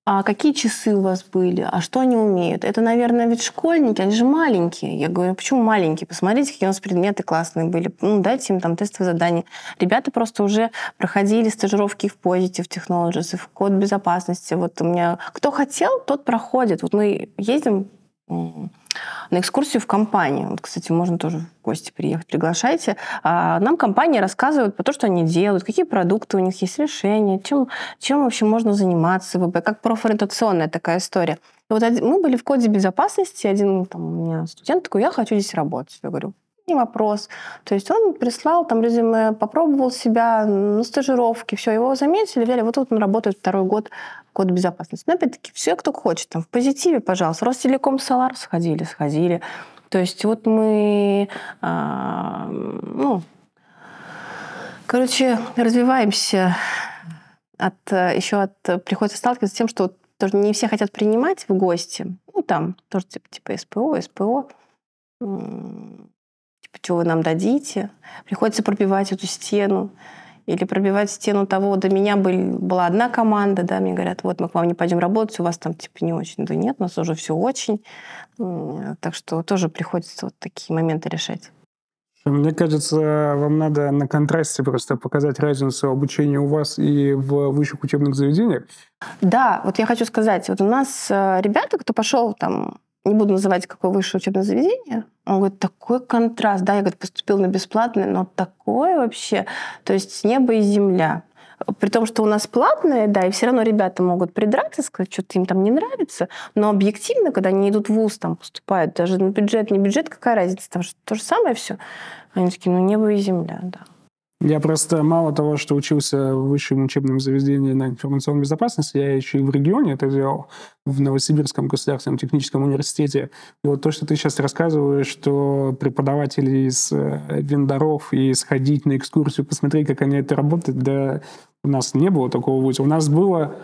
а какие часы у вас были, а что они умеют? Это, наверное, ведь школьники, они же маленькие. Я говорю, почему маленькие? Посмотрите, какие у нас предметы классные были. Ну, дайте им там тестовые задания. Ребята просто уже проходили стажировки в Positive Technologies, в код безопасности. Вот у меня... Кто хотел, тот проходит. Вот мы ездим на экскурсию в компанию. Вот, кстати, можно тоже в гости приехать, приглашайте. А нам компания рассказывает про то, что они делают, какие продукты у них есть, решения, чем, чем вообще можно заниматься в ВБ, как профориентационная такая история. Вот мы были в коде безопасности, один там, у меня студент такой, я хочу здесь работать. Я говорю, не вопрос. То есть он прислал там резюме, попробовал себя на стажировке, все, его заметили, взяли, вот тут он работает второй год код безопасности. Но опять-таки все, кто хочет, там в позитиве, пожалуйста. Ростелеком, Солар сходили, сходили. То есть вот мы, а, ну, короче, развиваемся от, еще от, приходится сталкиваться с тем, что тоже не все хотят принимать в гости. Ну, там тоже типа, типа СПО, СПО что вы нам дадите. Приходится пробивать эту стену. Или пробивать стену того, до меня был, была одна команда, да, мне говорят, вот мы к вам не пойдем работать, у вас там типа не очень. Да нет, у нас уже все очень. Так что тоже приходится вот такие моменты решать. Мне кажется, вам надо на контрасте просто показать разницу обучения у вас и в высших учебных заведениях. Да, вот я хочу сказать, вот у нас э, ребята, кто пошел там не буду называть, какое высшее учебное заведение. Он говорит, такой контраст. Да, я говорит, поступил на бесплатное, но такое вообще, то есть небо и земля. При том, что у нас платное, да, и все равно ребята могут придраться, сказать, что-то им там не нравится, но объективно, когда они идут в ВУЗ, там поступают, даже на бюджет, не бюджет, какая разница, там то же самое все. Они такие, ну небо и земля, да. Я просто мало того, что учился в высшем учебном заведении на информационной безопасности, я еще и в регионе это делал, в Новосибирском государственном техническом университете. И вот то, что ты сейчас рассказываешь, что преподаватели из э, вендоров и сходить на экскурсию, посмотреть, как они это работают, да, у нас не было такого вуза. У нас было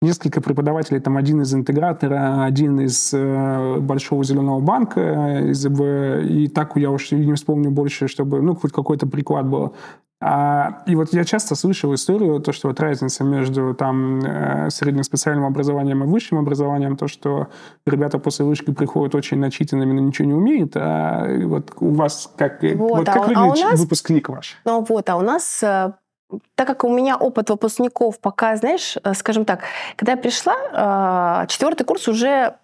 несколько преподавателей, там один из интегратора, один из э, Большого Зеленого банка, э, из и так я уж не вспомню больше, чтобы, ну, хоть какой-то приклад был. А, и вот я часто слышал историю, то, что вот разница между там э, средним специальным образованием и высшим образованием, то, что ребята после вышки приходят очень начитанными, но ничего не умеют, а вот у вас как, вот, вот а как а выглядит нас, выпускник ваш? Ну вот, а у нас э, так как у меня опыт выпускников пока, знаешь, э, скажем так, когда я пришла, э, четвертый курс уже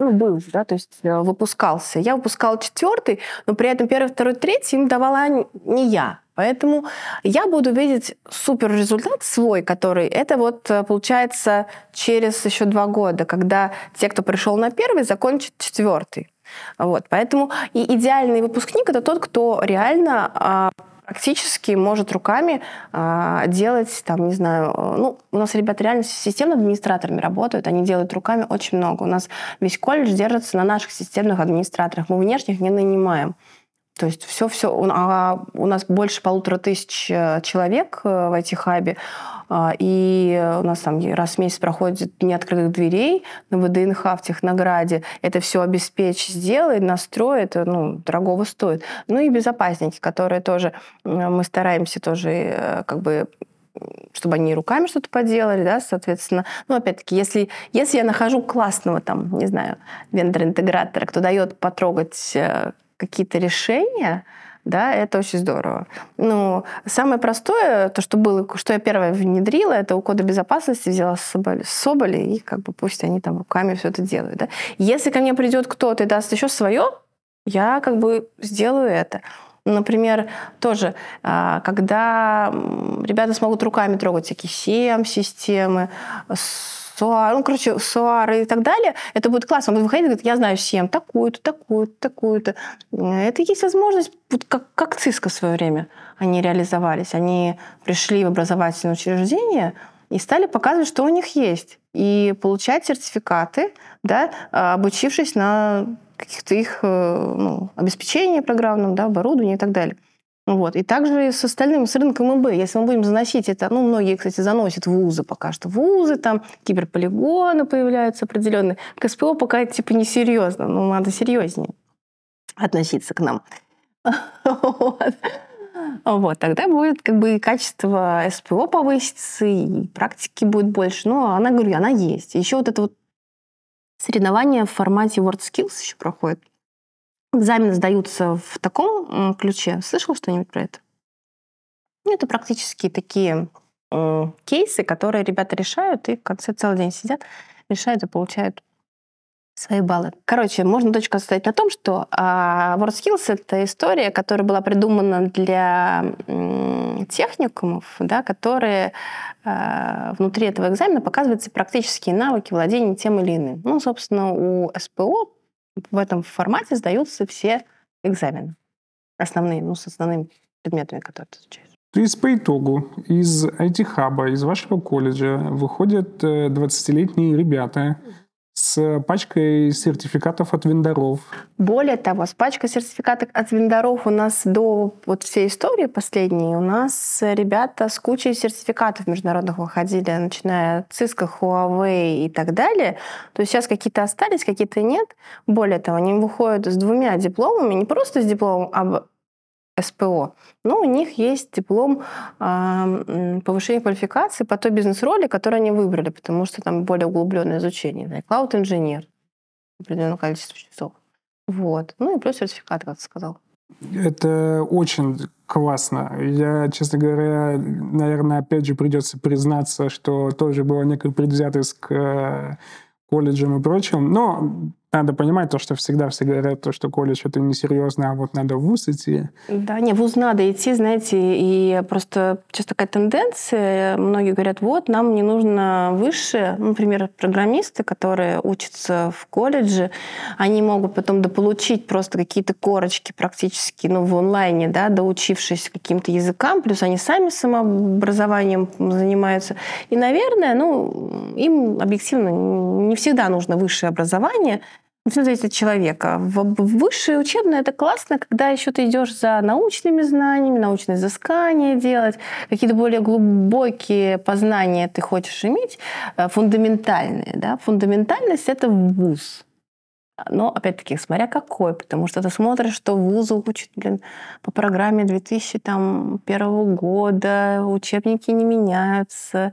ну, был, да, то есть э, выпускался. Я выпускала четвертый, но при этом первый, второй, третий им давала не я. Поэтому я буду видеть супер результат свой, который это вот получается через еще два года, когда те, кто пришел на первый, закончат четвертый. Вот, поэтому и идеальный выпускник это тот, кто реально а, практически может руками э, делать, там, не знаю, э, ну, у нас ребята реально системными администраторами работают, они делают руками очень много. У нас весь колледж держится на наших системных администраторах, мы внешних не нанимаем. То есть все-все, а у нас больше полутора тысяч э, человек э, в IT-хабе, и у нас там раз в месяц проходит дни открытых дверей на ВДНХ в Технограде. Это все обеспечить, сделает, настроит, ну, дорогого стоит. Ну и безопасники, которые тоже, мы стараемся тоже э, как бы чтобы они руками что-то поделали, да, соответственно. Ну, опять-таки, если, если я нахожу классного, там, не знаю, вендор-интегратора, кто дает потрогать какие-то решения, да, это очень здорово. Ну, самое простое, то, что было, что я первое внедрила, это у кода безопасности взяла Соболи, Соболи и как бы пусть они там руками все это делают. Да. Если ко мне придет кто-то и даст еще свое, я как бы сделаю это. Например, тоже, а, когда ребята смогут руками трогать всякие SEM-системы, Суар, ну, короче, Суары и так далее, это будет классно. Он будет выходить и говорит, я знаю всем такую-то, такую-то, такую-то. Это есть возможность, вот как, как ЦИСКО в свое время они реализовались. Они пришли в образовательное учреждение и стали показывать, что у них есть. И получать сертификаты, да, обучившись на каких-то их э, ну, обеспечении программном, да, оборудовании и так далее. Вот. И также с остальным, с рынком МБ. Если мы будем заносить это, ну, многие, кстати, заносят вузы пока что. Вузы, там, киберполигоны появляются определенные. СПО пока типа, несерьезно. Ну, надо серьезнее относиться к нам. Вот. Тогда будет как бы качество СПО повысится, и практики будет больше. Но она, говорю, она есть. Еще вот это вот соревнование в формате WorldSkills еще проходит. Экзамены сдаются в таком ключе. Слышал что-нибудь про это? Ну, это практически такие э, кейсы, которые ребята решают, и в конце целый день сидят, решают и получают свои баллы. Короче, можно точку оставить на том, что а, WorldSkills — это история, которая была придумана для м, техникумов, да, которые а, внутри этого экзамена показываются практические навыки владения тем или иным. Ну, собственно, у СПО в этом формате сдаются все экзамены основные, ну, с основными предметами, которые ты изучаешь. То есть по итогу из IT-хаба, из вашего колледжа выходят 20-летние э, ребята, с пачкой сертификатов от вендоров. Более того, с пачкой сертификатов от вендоров у нас до вот всей истории последней, у нас ребята с кучей сертификатов международных выходили, начиная от Cisco, Huawei и так далее. То есть сейчас какие-то остались, какие-то нет. Более того, они выходят с двумя дипломами, не просто с дипломом об СПО, но у них есть диплом э, повышения квалификации по той бизнес-роли, которую они выбрали, потому что там более углубленное изучение. Да, клауд-инженер, определенное количество часов. Вот. Ну и плюс сертификат, как ты сказал. Это очень классно. Я, честно говоря, наверное, опять же придется признаться, что тоже было некое предвзятость к колледжам и прочим. Но надо понимать то, что всегда все говорят, то, что колледж это несерьезно, а вот надо в ВУЗ идти. Да, не, в ВУЗ надо идти, знаете, и просто сейчас такая тенденция, многие говорят, вот, нам не нужно выше, ну, например, программисты, которые учатся в колледже, они могут потом дополучить просто какие-то корочки практически, ну, в онлайне, да, доучившись каким-то языкам, плюс они сами самообразованием занимаются. И, наверное, ну, им объективно не всегда нужно высшее образование, все зависит от человека. Высшее учебное это классно, когда еще ты идешь за научными знаниями, научные изыскания делать, какие-то более глубокие познания ты хочешь иметь, э, фундаментальные. Да? Фундаментальность это вуз. Но, опять-таки, смотря какой, потому что ты смотришь, что вузы учат блин, по программе 2001 года, учебники не меняются.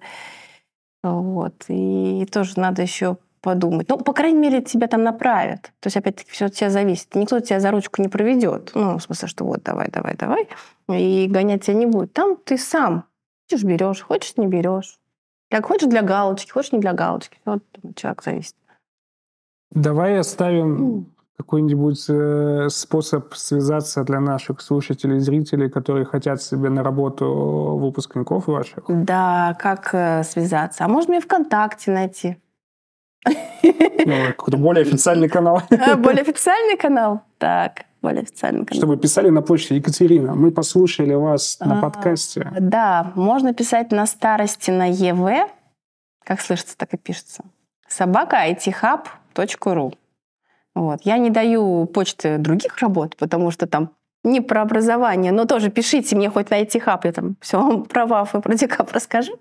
Вот. И тоже надо еще подумать. Ну, по крайней мере, тебя там направят. То есть, опять-таки, все от тебя зависит. Никто тебя за ручку не проведет. Ну, в смысле, что вот, давай, давай, давай. И гонять тебя не будет. Там ты сам. Хочешь, берешь, хочешь, не берешь. Как хочешь для галочки, хочешь не для галочки. Вот человек зависит. Давай оставим какой-нибудь э, способ связаться для наших слушателей, зрителей, которые хотят себе на работу выпускников ваших? Да, как э, связаться? А можно мне ВКонтакте найти? Ну, какой-то более официальный канал. А, более официальный канал? Так, более официальный канал. Чтобы писали на почте. Екатерина, мы послушали вас на а, подкасте. Да, можно писать на старости на ЕВ, как слышится, так и пишется, собака ithub.ru. Вот. Я не даю почты других работ, потому что там не про образование, но тоже пишите мне хоть на IT я там все вам про ВАФ и про ДИКАП расскажу.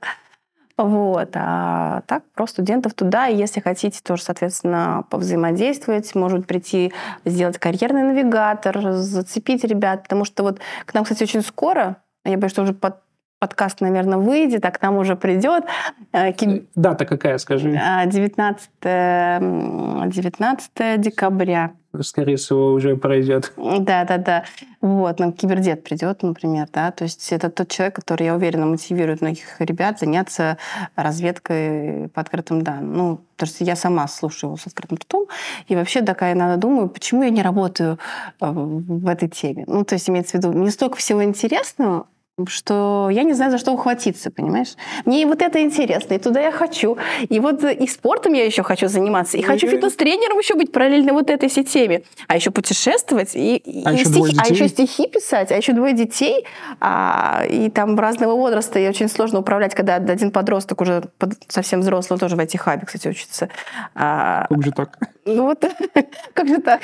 Вот. А так просто студентов туда, и если хотите тоже, соответственно, повзаимодействовать, может прийти, сделать карьерный навигатор, зацепить ребят, потому что вот к нам, кстати, очень скоро, я боюсь, что уже под подкаст, наверное, выйдет, а к нам уже придет. Э, Дата какая, скажи? 19, 19 декабря скорее всего, уже пройдет. Да, да, да. Вот, нам кибердет придет, например, да, то есть это тот человек, который, я уверена, мотивирует многих ребят заняться разведкой по открытым данным. Ну, потому что я сама слушаю его с открытым ртом, и вообще такая иногда думаю, почему я не работаю э, в этой теме. Ну, то есть имеется в виду, мне столько всего интересного, что я не знаю, за что ухватиться, понимаешь? Мне и вот это интересно, и туда я хочу. И вот и спортом я еще хочу заниматься, и mm-hmm. хочу фитнес-тренером еще быть параллельно вот этой всей теме. А еще путешествовать, и, а, и еще стихи, а еще стихи писать, а еще двое детей, а, и там разного возраста, и очень сложно управлять, когда один подросток уже совсем взрослый, он тоже в этих хабе, кстати, учится. А, как же так? Ну вот, как же так?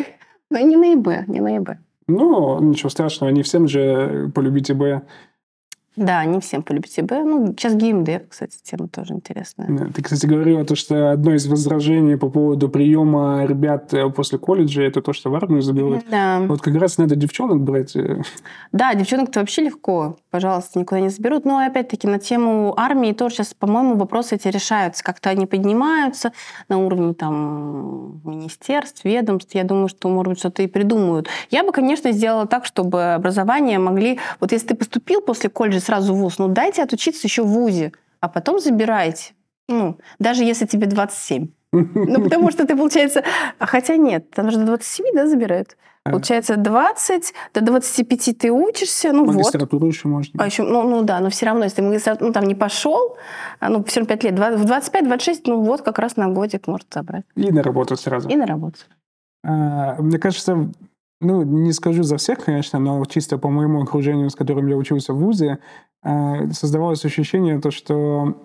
Ну, не на ИБ, не на ИБ. Ну, ничего страшного, не всем же полюбить ИБ. Да, не всем полюбить ИБ. Ну, сейчас геймдев, кстати, тема тоже интересная. Ты, кстати, говорила, то, что одно из возражений по поводу приема ребят э, после колледжа, это то, что в армию заберут. Да. Вот как раз надо девчонок брать. Э. Да, девчонок-то вообще легко. Пожалуйста, никуда не заберут. Но, опять-таки, на тему армии тоже сейчас, по-моему, вопросы эти решаются. Как-то они поднимаются на уровне там министерств, ведомств. Я думаю, что, может быть, что-то и придумают. Я бы, конечно, сделала так, чтобы образование могли... Вот если ты поступил после колледжа сразу в ВУЗ. Ну, дайте отучиться еще в ВУЗе, а потом забирайте. Ну, даже если тебе 27. Ну, потому что ты, получается... Хотя нет, там же до 27, да, забирают? Получается, 20 до 25 ты учишься, ну Магистратуру вот. еще можно. А еще, ну, ну да, но все равно, если ты магистратуру ну, там не пошел, а, ну, все равно 5 лет, в 25-26, ну вот как раз на годик может забрать. И на работу сразу. И на работу. А, мне кажется, ну, не скажу за всех, конечно, но чисто по моему окружению, с которым я учился в ВУЗе, а, создавалось ощущение, то, что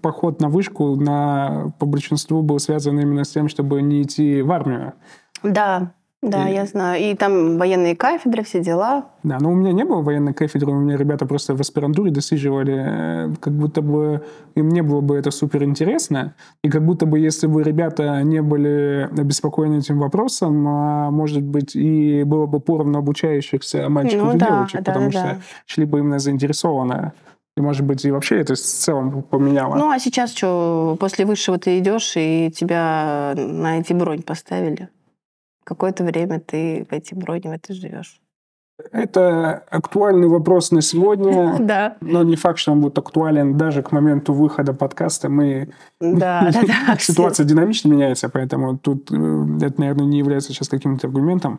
поход на вышку на, по большинству был связан именно с тем, чтобы не идти в армию. Да, да, и... я знаю. И там военные кафедры, все дела. Да, но у меня не было военной кафедры, у меня ребята просто в аспирантуре досиживали, э, как будто бы им не было бы это супер интересно, и как будто бы если бы ребята не были обеспокоены этим вопросом, а, может быть, и было бы поровну обучающихся мальчиков ну, и да, девочек, да, потому да, что да. шли бы именно заинтересованные. И, может быть, и вообще это в целом поменяло. Ну, а сейчас что, после высшего ты идешь, и тебя на эти бронь поставили? Какое-то время ты в эти брони в это живешь. Это актуальный вопрос на сегодня, да. но не факт, что он будет актуален даже к моменту выхода подкаста. Мы... Да, да, да. Ситуация динамично меняется, поэтому тут э, это, наверное, не является сейчас каким-то аргументом.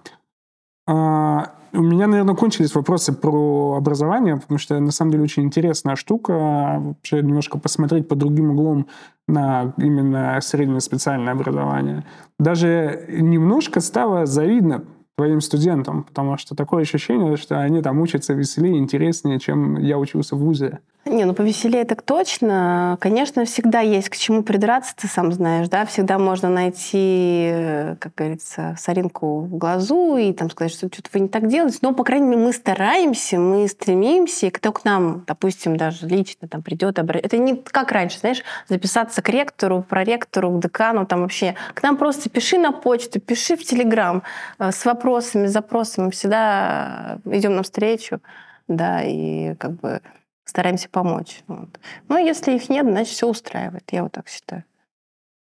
А, у меня, наверное, кончились вопросы про образование, потому что на самом деле очень интересная штука вообще немножко посмотреть по другим углом на именно среднее специальное образование. Даже немножко стало завидно твоим студентам, потому что такое ощущение, что они там учатся веселее, интереснее, чем я учился в ВУЗе. Не, ну повеселее так точно. Конечно, всегда есть к чему придраться, ты сам знаешь, да, всегда можно найти, э, как говорится, соринку в глазу и там сказать, что что-то вы не так делаете. Но, по крайней мере, мы стараемся, мы стремимся, и кто к нам, допустим, даже лично там придет, это не как раньше, знаешь, записаться к ректору, проректору, к декану, там вообще. К нам просто пиши на почту, пиши в Телеграм э, с вопросами, запросами, всегда идем навстречу, да, и как бы стараемся помочь. Вот. Но если их нет, значит, все устраивает. Я вот так считаю.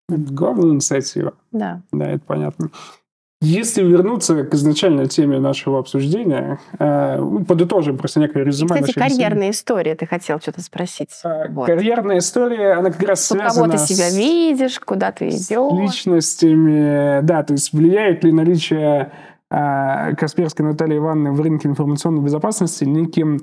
главная инициатива. Да. Да, это понятно. Если вернуться к изначальной теме нашего обсуждения, э, подытожим просто некое резюме. Кстати, карьерная история, ты хотел что-то спросить. Э, вот. Карьерная история, она как раз У связана... кого ты себя видишь, куда ты идешь. С личностями, да, то есть влияет ли наличие Касперской Натальи Ивановны в рынке информационной безопасности неким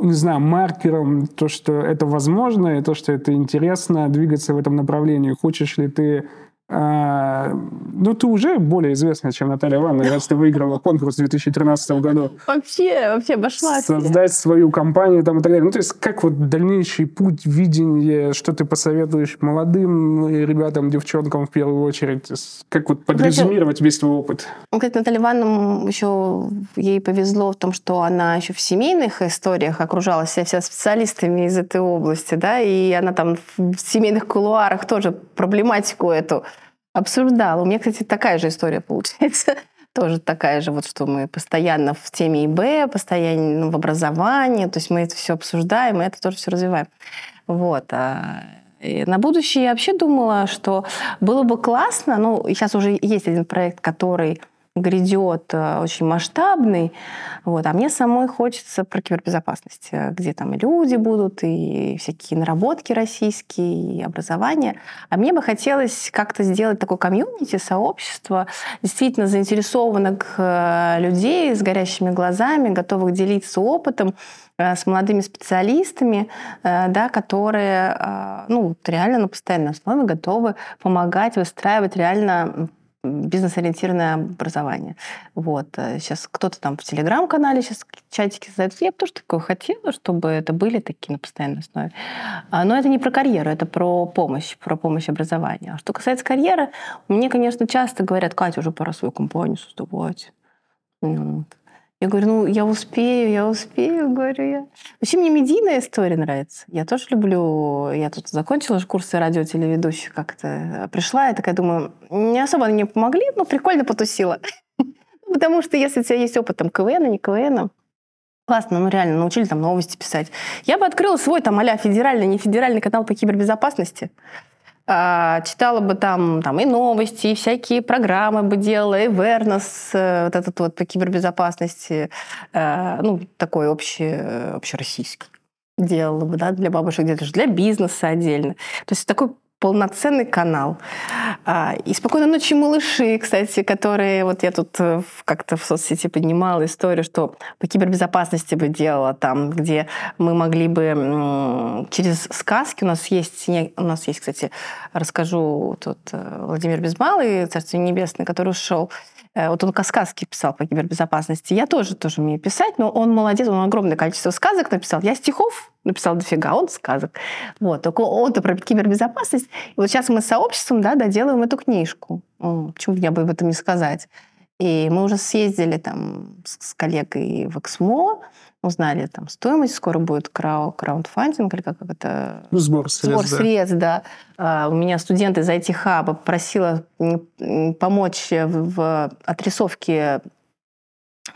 не знаю, маркером, то, что это возможно, и то, что это интересно, двигаться в этом направлении. Хочешь ли ты а, ну, ты уже более известная, чем Наталья Ивановна, раз ты выиграла конкурс в 2013 году. Вообще, вообще обошла. Создать свою компанию там и так далее. Ну, то есть, как вот дальнейший путь, видение, что ты посоветуешь молодым ребятам, девчонкам в первую очередь, как вот подрезюмировать весь твой опыт? Ну, кстати, Наталья Ивановна еще ей повезло в том, что она еще в семейных историях окружала себя вся специалистами из этой области, да, и она там в семейных кулуарах тоже проблематику эту обсуждала. У меня, кстати, такая же история получается. Тоже такая же, вот что мы постоянно в теме ИБ, постоянно ну, в образовании, то есть мы это все обсуждаем, и это тоже все развиваем. Вот. А, и на будущее я вообще думала, что было бы классно, ну, сейчас уже есть один проект, который грядет э, очень масштабный. Вот. А мне самой хочется про кибербезопасность, э, где там и люди будут, и всякие наработки российские, и образование. А мне бы хотелось как-то сделать такое комьюнити, сообщество, действительно заинтересованных э, людей с горящими глазами, готовых делиться опытом, с молодыми специалистами, да, которые ну, реально на постоянной основе готовы помогать выстраивать реально бизнес-ориентированное образование. Вот. Сейчас э, кто-то там в телеграм-канале сейчас чатики задает. Я бы тоже такое хотела, чтобы это были такие на постоянной основе. А, но это не про карьеру, это про помощь, про помощь образованию. А что касается карьеры, мне, конечно, часто говорят, Катя, уже пора свою компанию создавать. Вот. Я говорю, ну, я успею, я успею, говорю я. Вообще мне медийная история нравится. Я тоже люблю... Я тут закончила же курсы радио-телеведущих как-то. Пришла, я такая думаю, не особо они мне помогли, но прикольно потусила. Потому что если у тебя есть опыт там КВН, не КВН, классно, ну реально, научили там новости писать. Я бы открыла свой там а федеральный, не федеральный канал по кибербезопасности. А, читала бы там, там и новости, и всякие программы бы делала, и Awareness, э, вот этот вот по кибербезопасности, э, ну, такой общий, общероссийский делала бы, да, для бабушек где-то же, для бизнеса отдельно. То есть такой полноценный канал. А, и «Спокойной ночи, малыши», кстати, которые... Вот я тут э, как-то в соцсети поднимала историю, что по кибербезопасности бы делала там, где мы могли бы через сказки... У нас есть, у нас есть кстати, расскажу, тут э, Владимир Безмалый, Царство Небесное, который ушел, вот он сказки писал по кибербезопасности. Я тоже, тоже умею писать, но он молодец, он огромное количество сказок написал. Я стихов написал дофига, он сказок. Вот, только он-то про кибербезопасность. И вот сейчас мы с сообществом да, доделаем эту книжку. Почему бы мне об этом не сказать? И мы уже съездили там с коллегой в Эксмо, узнали там стоимость, скоро будет крау, краундфандинг, или как это? Ну, сбор средств. Сбор средств, да. да. У меня студент из IT-хаба просила помочь в отрисовке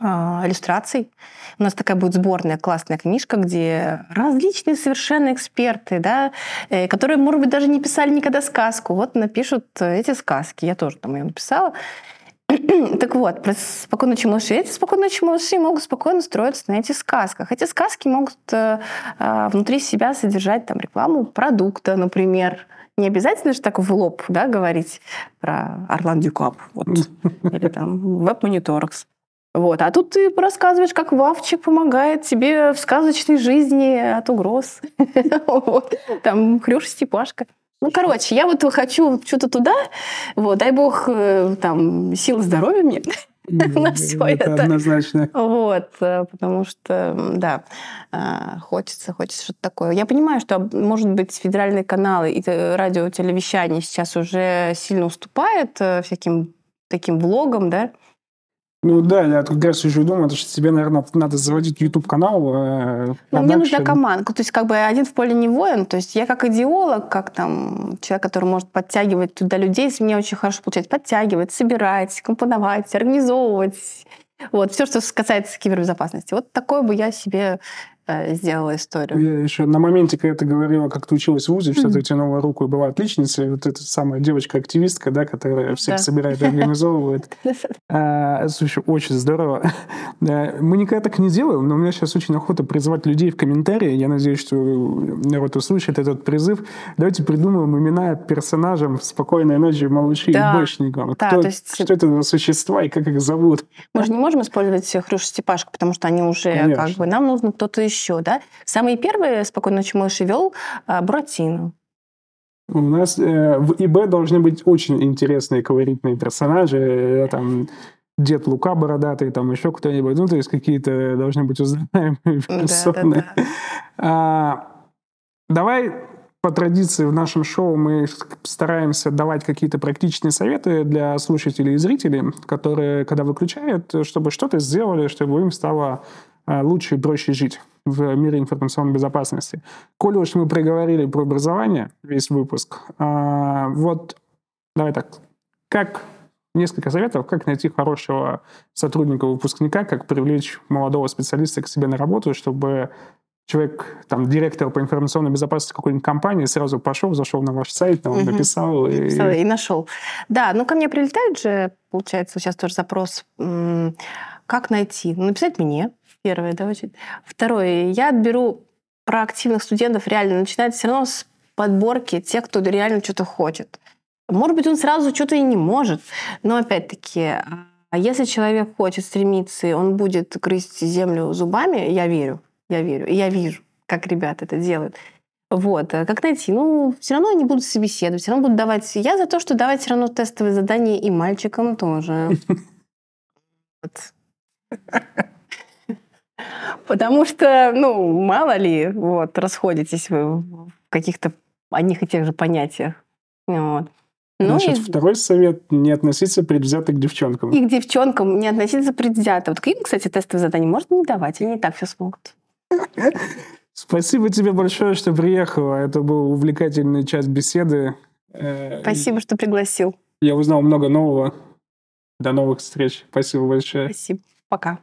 а, иллюстраций. У нас такая будет сборная классная книжка, где различные совершенно эксперты, да, э, которые, может быть, даже не писали никогда сказку, вот напишут эти сказки. Я тоже там ее написала. Так вот, про спокойно ночи малыши. Эти спокойно ночи малыши могут спокойно строиться на этих сказках. Эти сказки могут э, э, внутри себя содержать там рекламу продукта, например. Не обязательно же так в лоб да, говорить про Орлан Дюкап вот, или там веб-мониторекс. Вот. А тут ты рассказываешь, как Вавчик помогает тебе в сказочной жизни от угроз. Там Хрюша Степашка. Ну, короче, я вот хочу что-то туда, вот, дай бог, э, там, силы здоровья мне на все это. Однозначно. Вот, э, потому что, да, э, хочется, хочется что-то такое. Я понимаю, что, может быть, федеральные каналы и радио, телевещание сейчас уже сильно уступают всяким таким блогам, да, ну да, я как раз еще думаю, что тебе, наверное, надо заводить YouTube-канал. Э, ну, мне нужна команда. То есть как бы один в поле не воин. То есть я как идеолог, как там человек, который может подтягивать туда людей, мне очень хорошо получается подтягивать, собирать, компоновать, организовывать. Вот, все, что касается кибербезопасности. Вот такое бы я себе сделала историю. Я еще на моменте, когда ты говорила, как ты училась в ВУЗе, mm-hmm. что ты тянула руку и была отличницей, вот эта самая девочка-активистка, да, которая всех да. собирает и организовывает. А, слушай, очень здорово. Мы никогда так не делаем, но у меня сейчас очень охота призывать людей в комментарии. Я надеюсь, что народ услышит этот призыв. Давайте придумаем имена персонажам «Спокойной ночи, малыши» да. и «Бэшникам». Да, Кто, есть... Что это за существа и как их зовут? Мы же не можем использовать Хрюшу Степашку, потому что они уже Конечно. как бы... Нам нужно кто-то еще, да? Самые первые «Спокойной ночи, малыши» вел а, Буратино. У нас э, в ИБ должны быть очень интересные, колоритные персонажи. Э, там Дед Лука бородатый, там еще кто-нибудь. Ну, то есть какие-то должны быть узнаваемые персоны. Да, да, да. А, давай по традиции в нашем шоу мы стараемся давать какие-то практичные советы для слушателей и зрителей, которые, когда выключают, чтобы что-то сделали, чтобы им стало а, лучше и проще жить в мире информационной безопасности. Коли уж мы проговорили про образование весь выпуск, а, вот давай так, как несколько советов, как найти хорошего сотрудника-выпускника, как привлечь молодого специалиста к себе на работу, чтобы человек, там, директор по информационной безопасности какой-нибудь компании сразу пошел, зашел на ваш сайт, там, угу. написал. И... Написал и нашел. Да, ну ко мне прилетает же, получается, сейчас тоже запрос, как найти? Ну, написать мне, Первое, да, очень. Второе, я отберу проактивных студентов реально. Начинать все равно с подборки тех, кто реально что-то хочет. Может быть, он сразу что-то и не может. Но опять-таки, а если человек хочет стремиться, он будет грызть землю зубами, я верю. Я верю. И я вижу, как ребята это делают. Вот. А как найти? Ну, все равно они будут собеседовать, все равно будут давать... Я за то, что давать все равно тестовые задания и мальчикам тоже. Вот. Потому что, ну, мало ли, вот, расходитесь вы в каких-то одних и тех же понятиях. Вот. Ну, Значит, и... второй совет – не относиться предвзято к девчонкам. И к девчонкам не относиться предвзято. Вот к им, кстати, тестовые задания можно не давать, они не так все смогут. Спасибо тебе большое, что приехала. Это был увлекательный час беседы. Э, Спасибо, что пригласил. Я узнал много нового. До новых встреч. Спасибо большое. Спасибо. Пока.